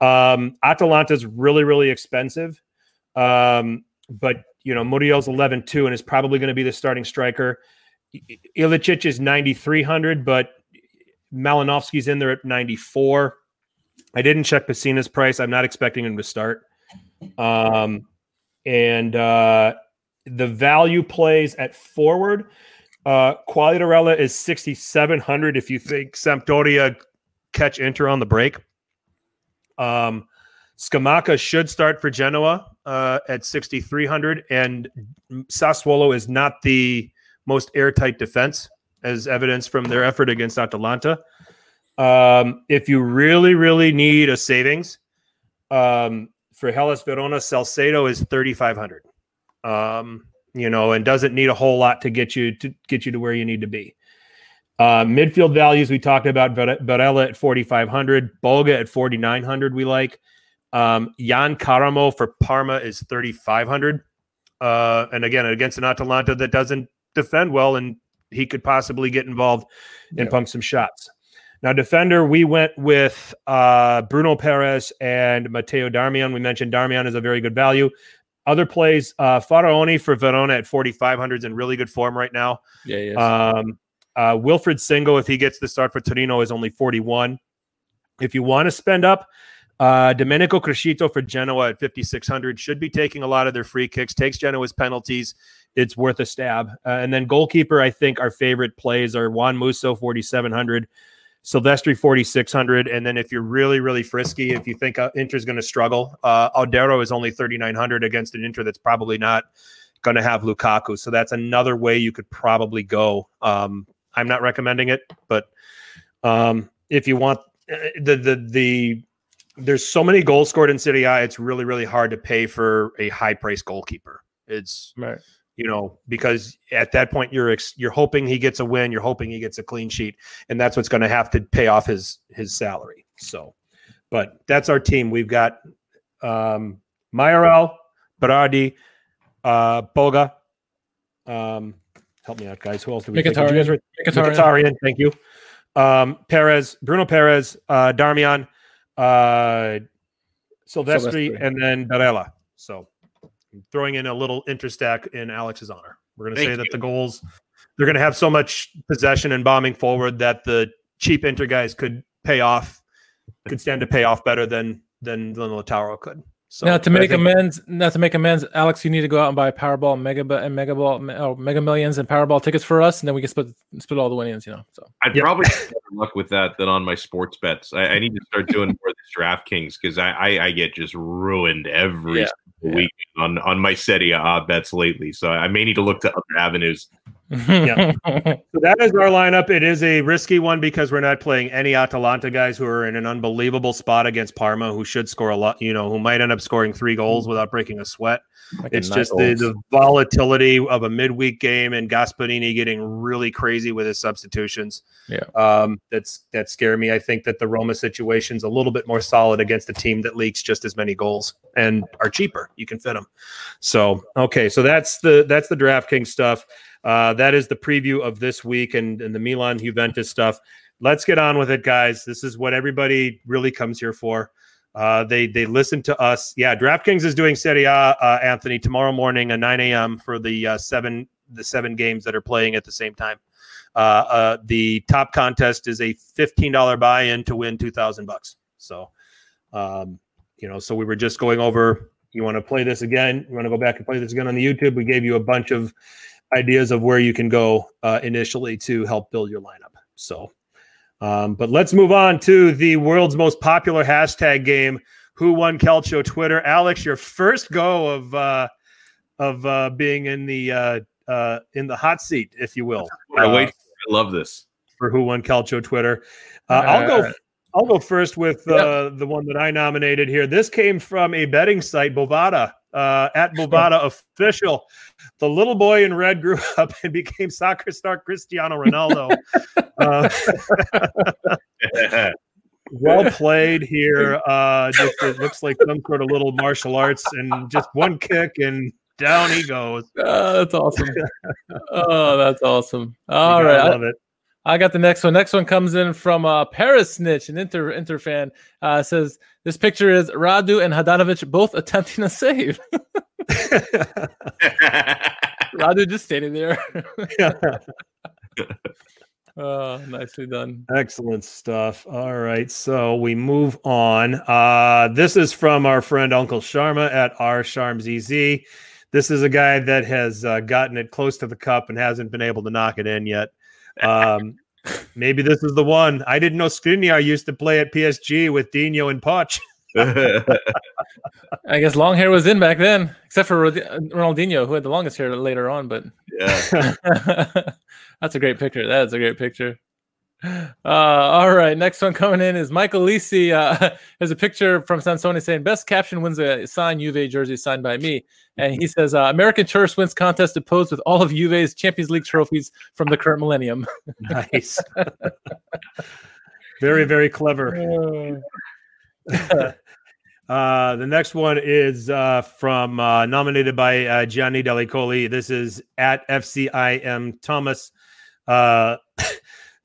Um, Atalanta's really really expensive, um, but you know Muriel's eleven two and is probably going to be the starting striker. Ilicic is ninety three hundred, but Malinovskyi's in there at ninety four. I didn't check Pacina's price. I'm not expecting him to start. Um, and uh, the value plays at forward. Uh, Quagliarella is 6,700 if you think Sampdoria catch Inter on the break. Um, Scamacca should start for Genoa uh, at 6,300, and Sassuolo is not the most airtight defense, as evidenced from their effort against Atalanta. Um, if you really, really need a savings, um, for Hellas Verona, Salcedo is 3,500. Um, you know, and doesn't need a whole lot to get you to get you to where you need to be. Uh, midfield values we talked about Var- Varela at 4,500, Boga at 4,900. We like um, Yann Karamoh for Parma is 3,500. Uh, and again, against an Atalanta that doesn't defend well, and he could possibly get involved and Yeah. pump some shots. Now, defender, we went with uh, Bruno Peres and Matteo Darmian. We mentioned Darmian is a very good value. Other plays, uh, Faraoni for Verona at 4,500 is in really good form right now. yeah, yeah. Um, uh, Wilfried Singo, if he gets the start for Torino, is only 41. If you want to spend up, uh, Domenico Criscito for Genoa at 5,600 should be taking a lot of their free kicks, takes Genoa's penalties. It's worth a stab. Uh, and then goalkeeper, I think our favorite plays are Juan Musso, 4,700. Silvestri 4600 and then if you're really really frisky if you think uh, Inter's going to struggle uh Audero is only 3900 against an Inter that's probably not going to have Lukaku. So that's another way you could probably go. Um I'm not recommending it but um if you want uh, the the the there's so many goals scored in City I it's really really hard to pay for a high price goalkeeper. It's right. You know, because at that point you're ex- you're hoping he gets a win, you're hoping he gets a clean sheet, and that's what's going to have to pay off his his salary. So, but that's our team. We've got um, Mayoral, Berardi, uh, Boga. Um, help me out, guys. Who else do we? think? You guys Mkhitaryan. Mkhitaryan. Mkhitaryan, thank you. Um, Peres, Bruno Peres, uh, Darmian, uh, Silvestri, Silvestri. and then Barella. So throwing in a little interstack in Alex's honor. We're going to Thank say that the goals, they're going to have so much possession and bombing forward that the cheap Inter guys could pay off, could stand to pay off better than than than Lautaro could. So now to make think- amends, not to make amends, Alex, you need to go out and buy Powerball, Mega and Mega Ball, oh, Mega Millions and Powerball tickets for us, and then we can split split all the winnings. You know, so I'd Yep. probably have better luck with that than on my sports bets. I, I need to start doing more of this DraftKings because I, I I get just ruined every Yeah. Single week on on my Serie A uh, bets lately. So I may need to look to other avenues. Yeah. So that is our lineup. It is a risky one because we're not playing any Atalanta guys who are in an unbelievable spot against Parma, who should score a lot. You know, who might end up scoring three goals without breaking a sweat. Like It's just the, the volatility of a midweek game and Gasperini getting really crazy with his substitutions. Yeah. um, that's that scare me. I think that the Roma situation's a little bit more solid against a team that leaks just as many goals and are cheaper. You can fit them. So okay, so that's the that's the DraftKings stuff. Uh, that is the preview of this week and, and the Milan Juventus stuff. Let's get on with it, guys. This is what everybody really comes here for. Uh, they they listen to us. Yeah, DraftKings is doing Serie A, uh, Anthony, tomorrow morning at 9 a.m. for the uh, seven the seven games that are playing at the same time. Uh, uh, the top contest is a fifteen dollar buy in to win two thousand bucks. So, um, you know, so we were just going over. You want to play this again? You want to go back and play this again on the YouTube? We gave you a bunch of ideas of where you can go uh, initially to help build your lineup. So, um, but let's move on to the world's most popular hashtag game. Who won Calcio Twitter? Alex, your first go of uh, of uh, being in the uh, uh, in the hot seat, if you will. I uh, wait. I love this. for who won Calcio Twitter. Uh, I'll go. I'll go first with uh, the one that I nominated here. This came from a betting site, Bovada, uh, at Bovada official. The little boy in red grew up and became soccer star Cristiano Ronaldo. uh, well played here. Uh, just it looks like some sort of little martial arts, and just one kick and down he goes. Oh, that's awesome. oh, that's awesome. All right. I, love it. I got the next one. Next one comes in from uh, Paris Snitch, an Inter Inter fan. Uh, says this picture is Radu and Handanovic both attempting a save. Radu just standing there. oh, nicely done. Excellent stuff. All right, so we move on. Uh, this is from our friend Uncle Sharma at R Sharms EZ. This is a guy that has uh, gotten it close to the cup and hasn't been able to knock it in yet. Um, maybe this is the one. I didn't know Skriniar used to play at PSG with Dino and Poch. I guess long hair was in back then, except for Ronaldinho, who had the longest hair later on. But yeah. That's a great picture. That's a great picture. Uh, all right, next one coming in is Michael Lisi. Uh, there's a picture from Sansoni saying, "Best caption wins a signed Juve jersey signed by me," and he says, uh, "American tourist wins contest to pose with all of Juve's Champions League trophies from the current millennium." nice. very, very clever. Uh, the next one is uh, from uh, nominated by uh, Gianni Delicoli. This is at FCIM Thomas.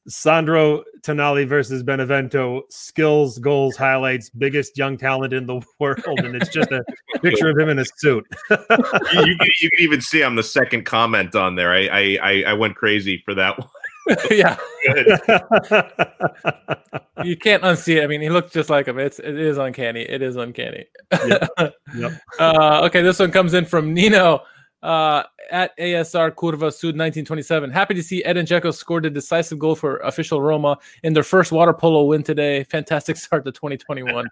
Sandro Tonali versus Benevento. Skills, goals, highlights, biggest young talent in the world. And it's just a picture of him in a suit. you, you, can, you can even see I'm the second comment on there. I I, I, I went crazy for that one. yeah, you can't unsee it. I mean, he looks just like him. It's it is uncanny. It is uncanny. Yep. Yep. Uh, okay, this one comes in from Nino uh, at ASR Curva Sud 1927. Happy to see Edin Dzeko scored a decisive goal for official Roma in their first water polo win today. Fantastic start to 2021.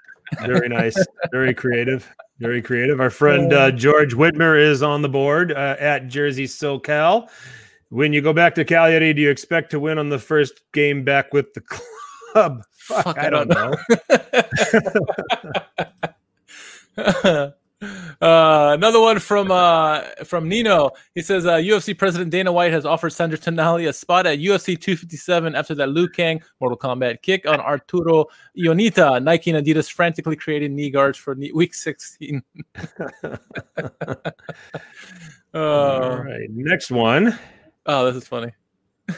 Very nice. Very creative. Very creative. Our friend uh, George Whitmer is on the board uh, at Jersey SoCal. When you go back to Cagliari, do you expect to win on the first game back with the club? Fuck, Fuck, I don't know. know. Uh, another one from uh, from Nino. He says uh, UFC President Dana White has offered Sandro Tonali a spot at UFC 257 after that Liu Kang Mortal Kombat kick on Arturo Ionita. Nike and Adidas frantically created knee guards for knee- week 16. All oh, right, next one. oh, this is funny.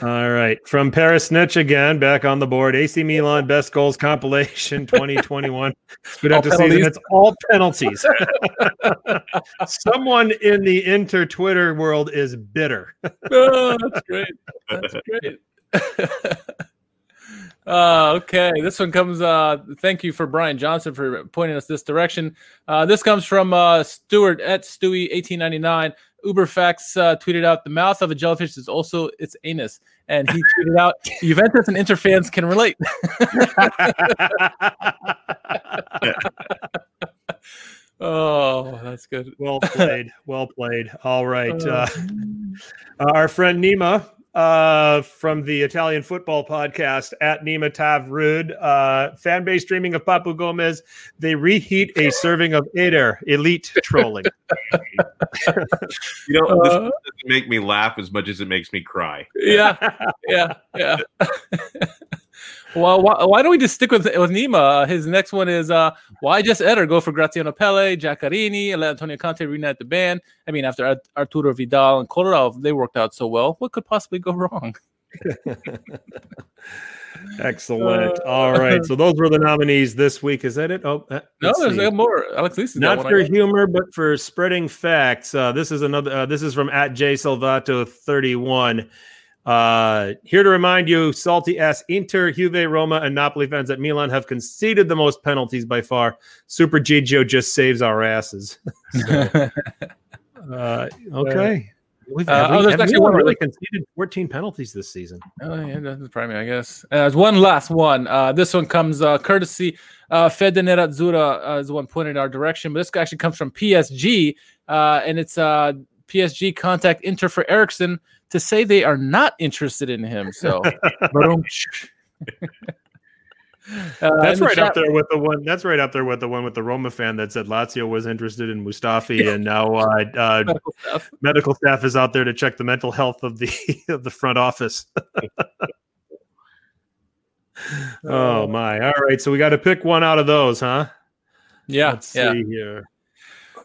All right, from Paris Snitch again, back on the board. AC Milan best goals compilation 2021. Good All after season. It's all penalties. Someone in the inter Twitter world is bitter. Oh, that's great. That's great. uh, okay, this one comes. Uh, thank you for Brian Johnson for pointing us this direction. Uh, this comes from uh, Stewart at Stewie eighteen ninety nine. UberFacts uh, tweeted out the mouth of a jellyfish is also its anus, and he tweeted out Juventus and Inter fans can relate. oh, that's good. well played. Well played. All right. Uh, our friend Nima uh, from the Italian football podcast at Nima Tavrud, uh, fan base streaming of Papu Gomez. They reheat a serving of Eder, elite trolling. You know, this Uh, doesn't make me laugh as much as it makes me cry. yeah, yeah, yeah. well, why, why don't we just stick with with Nima? Uh, His next one is uh, why just Eder go for Graziano Pellè, Giaccherini, and let Antonio Conte reunite the band? I mean, after Art- Arturo Vidal and Kolarov, they worked out so well. What could possibly go wrong? Excellent. Uh, All right. So those were the nominees this week. Is that it? Oh, uh, No, there's see. more. Alex Lisa not for humor, but for spreading facts. Uh, this is another. Uh, this is from at J Salvato thirty one. Uh, here to remind you, salty ass Inter, Juve, Roma, and Napoli fans at Milan have conceded the most penalties by far. Super Gigio just saves our asses. Uh, okay. We've Uh, we- oh, there's actually one really conceded 14 penalties this season. Oh yeah, that's probably I guess. Uh, there's one last one. Uh, this one comes uh, courtesy uh, Fede Nerazzurra uh, is the one pointed our direction, but this actually comes from PSG, uh, and it's uh, PSG contact Inter for Eriksen to say they are not interested in him. So, Uh, That's in the right up there with the one. That's right up there with the one with the Roma fan that said Lazio was interested in Mustafi, and now uh, uh, medical staff. medical staff is out there to check the mental health of the of the front office. oh my! All right, so we got to pick one out of those, huh? Yeah, Let's yeah. see here.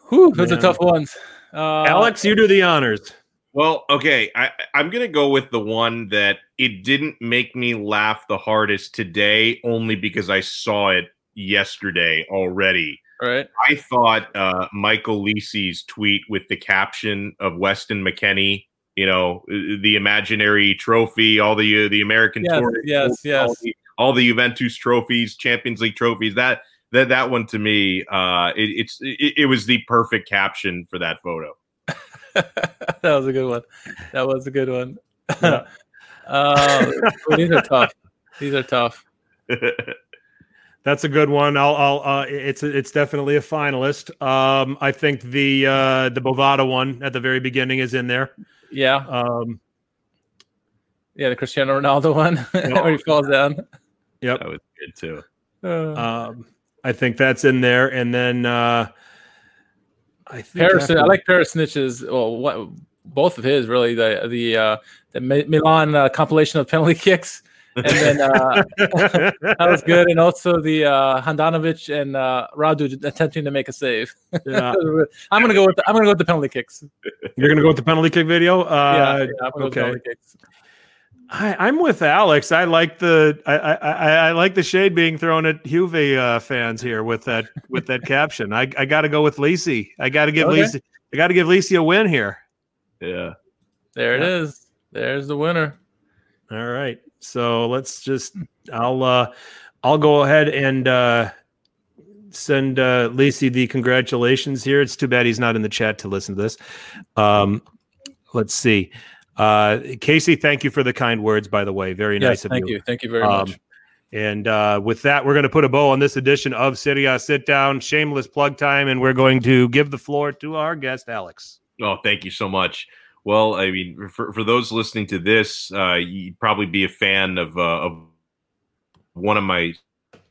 Whew, those are tough ones. Uh, Alex, you do the honors. Well, okay, I, I'm gonna go with the one that it didn't make me laugh the hardest today, only because I saw it yesterday already. right? I thought uh, Michael Lisi's tweet with the caption of Weston McKennie, you know, the imaginary trophy, all the uh, the American Yes, tour, yes, all yes. the, all the Juventus trophies, Champions League trophies. That that that one to me, uh, it, it's it, it was the perfect caption for that photo. that was a good one. That was a good one. Yeah. uh, these are tough. These are tough. That's a good one. I'll, I'll uh, it's it's definitely a finalist. Um, I think the uh, the Bovada one at the very beginning is in there. Yeah, Um, yeah, the Cristiano Ronaldo one where he falls down. yep. that was good too. Uh, Um, I think that's in there, and then uh, I think Paris, I like Paris Snitches. Well, what, both of his really the the uh, the Milan uh, compilation of penalty kicks, and then uh, that was good, and also the uh, Handanovic and uh, Radu attempting to make a save. Yeah. I'm gonna go with the, I'm gonna go with the penalty kicks. You're gonna go with the penalty kick video. yeah, Uh, yeah, I'm gonna go with the okay. Penalty kicks. I, I'm with Alex. I like the I, I, I I like the shade being thrown at Juve uh, fans here with that with that caption. I, I got to go with Lacey. I got to give Okay. Lacey. I got to give Lacey a win here. Yeah. There it Yeah. is. There's the winner. All right. So let's just I'll uh I'll go ahead and uh send uh Lacey the congratulations here. It's too bad he's not in the chat to listen to this. Um let's see. Uh Casey, thank you for the kind words by the way. Very nice of thank you. Thank you. Thank you very Um, much. And uh, with that, we're going to put a bow on this edition of Serie Sit Down, shameless plug time, and we're going to give the floor to our guest, Alex. Oh, thank you so much. Well, I mean, for, for those listening to this, uh, you'd probably be a fan of uh, of one of my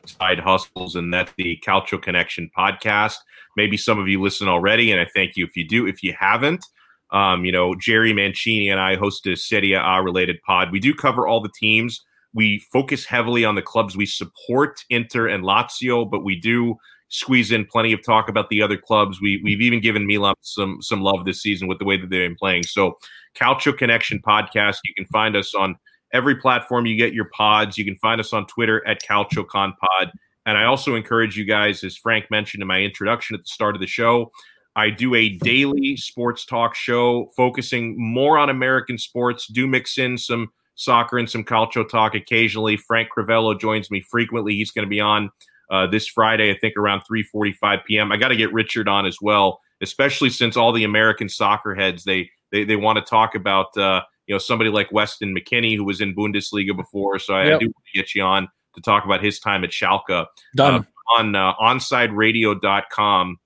side hustles, and that's the Calcio Connection podcast. Maybe some of you listen already, and I thank you if you do. If you haven't, um, you know, Jerry Mancini and I host a Serie A related pod. We do cover all the teams. We focus heavily on the clubs we support, Inter and Lazio, but we do squeeze in plenty of talk about the other clubs. We we've even given Milan some some love this season with the way that they've been playing. So, Calcio Connection podcast. You can find us on every platform you get your pods. You can find us on Twitter at CalcioConPod. And I also encourage you guys, as Frank mentioned in my introduction at the start of the show, I do a daily sports talk show focusing more on American sports. Do mix in some soccer and some calcio talk occasionally. Frank Crivello joins me frequently. He's going to be on uh, this Friday, I think around 3:45 p.m. I got to get Richard on as well, especially since all the American soccer heads they they, they want to talk about uh, you know somebody like Weston McKennie who was in Bundesliga before. So I, yep. I do want to get you on to talk about his time at Schalke. Done. Uh, on uh, onsideradio.com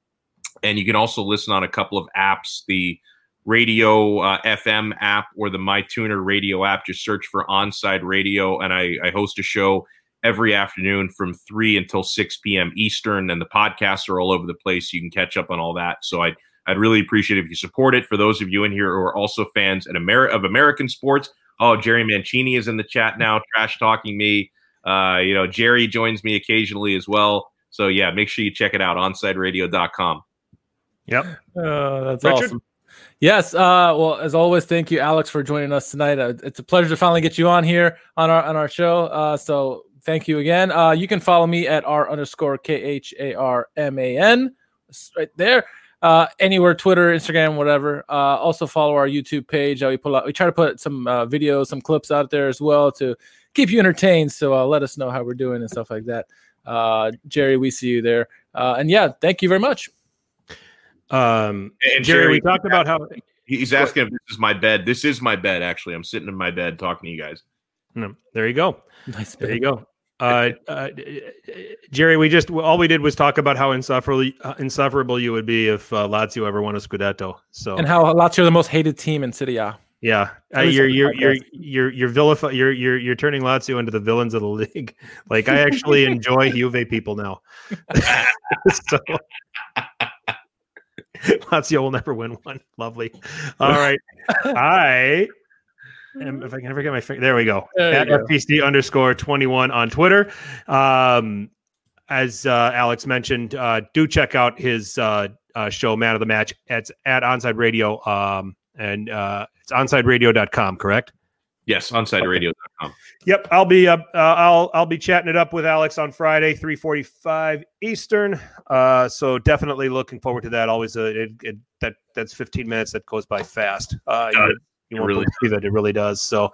and you can also listen on a couple of apps the radio uh, fm app or the mytuner radio app just search for onside radio and I, I, host a show every afternoon from 3 until 6 p.m eastern and the podcasts are all over the place you can catch up on all that so i I'd really appreciate if you support it. For those of you in here who are also fans at Ameri- of American sports, oh, Jerry Mancini is in the chat now, trash talking me. Uh, you know, Jerry joins me occasionally as well. So yeah, make sure you check it out, onsideradio.com. Yep. Uh, that's Richard? awesome. Yes. Uh, well, as always, thank you, Alex, for joining us tonight. Uh, it's a pleasure to finally get you on here on our on our show. Uh, so thank you again. Uh, you can follow me at r underscore k h a r m a n. Right there. Uh, anywhere, Twitter, Instagram, whatever. Uh, also follow our YouTube page. Uh, we pull out, we try to put some uh, videos, some clips out there as well to keep you entertained. So uh, let us know how we're doing and stuff like that. Uh, Jerry, we see you there. Uh, and yeah, thank you very much. Um, and Jerry, we talked about how he's asking if this is my bed. This is my bed. Actually, I'm sitting in my bed talking to you guys. No, there you go. Nice. There you go. Uh, uh, Jerry, we just all we did was talk about how insufferable uh, insufferable you would be if uh, Lazio ever won a Scudetto. So and how Lazio are the most hated team in Serie A. Yeah, uh, you're you're you're you're you're vilify you're you're you're turning Lazio into the villains of the league. Like I actually enjoy Juve people now. so Lazio will never win one. Lovely. All right, I and if I can ever get my finger, there we go. At go. FPC underscore 21 on Twitter. Um, as uh, Alex mentioned, uh, do check out his uh, uh, show, Man of the Match. It's at Onside Radio. Um, and uh, it's onsideradio.com, correct? Yes, onsideradio.com. Yep, I'll be uh, uh, I'll I'll be chatting it up with Alex on Friday, three forty five Eastern. Uh, so definitely looking forward to that. Always a it, it, that that's fifteen minutes that goes by fast. Uh, you won't really believe it. It really does. So,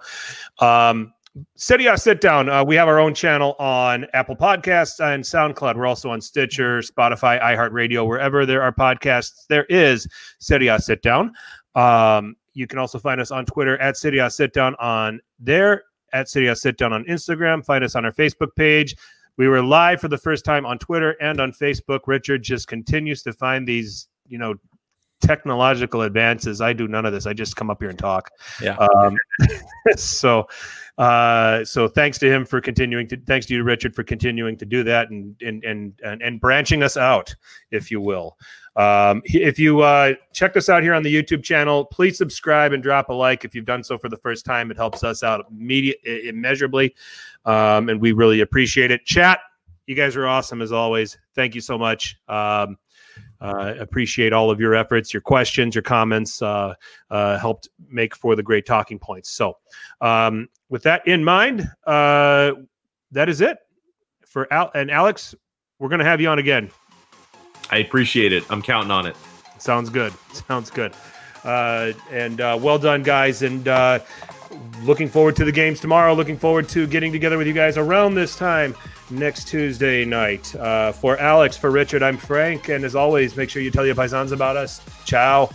um, Serie Sit Down. Uh, we have our own channel on Apple Podcasts and SoundCloud. We're also on Stitcher, Spotify, iHeartRadio, wherever there are podcasts. There is Serie Sit Down. Um, you can also find us on Twitter at Serie Sit Down on there, at Serie Sit Down on Instagram. Find us on our Facebook page. We were live for the first time on Twitter and on Facebook. Richard just continues to find these, you know, technological advances. I do none of this. I just come up here and talk. Yeah. Um, so, uh, so thanks to him for continuing to. Thanks to you, Richard, for continuing to do that and and and and, and branching us out, if you will. Um, if you uh, checked us out here on the YouTube channel, please subscribe and drop a like if you've done so for the first time. It helps us out immediate, immeasurably, um, and we really appreciate it. Chat, you guys are awesome as always. Thank you so much. Um, uh, appreciate all of your efforts, your questions, your comments uh, uh, helped make for the great talking points. So, um, with that in mind, uh, that is it for Al and Alex. We're going to have you on again. I appreciate it. I'm counting on it. Sounds good. Sounds good. Uh, and uh, well done, guys. And looking forward to the games tomorrow. Looking forward to getting together with you guys around this time next Tuesday night. Uh, for Alex, for Richard, I'm Frank. And as always, make sure you tell your paisans about us. Ciao.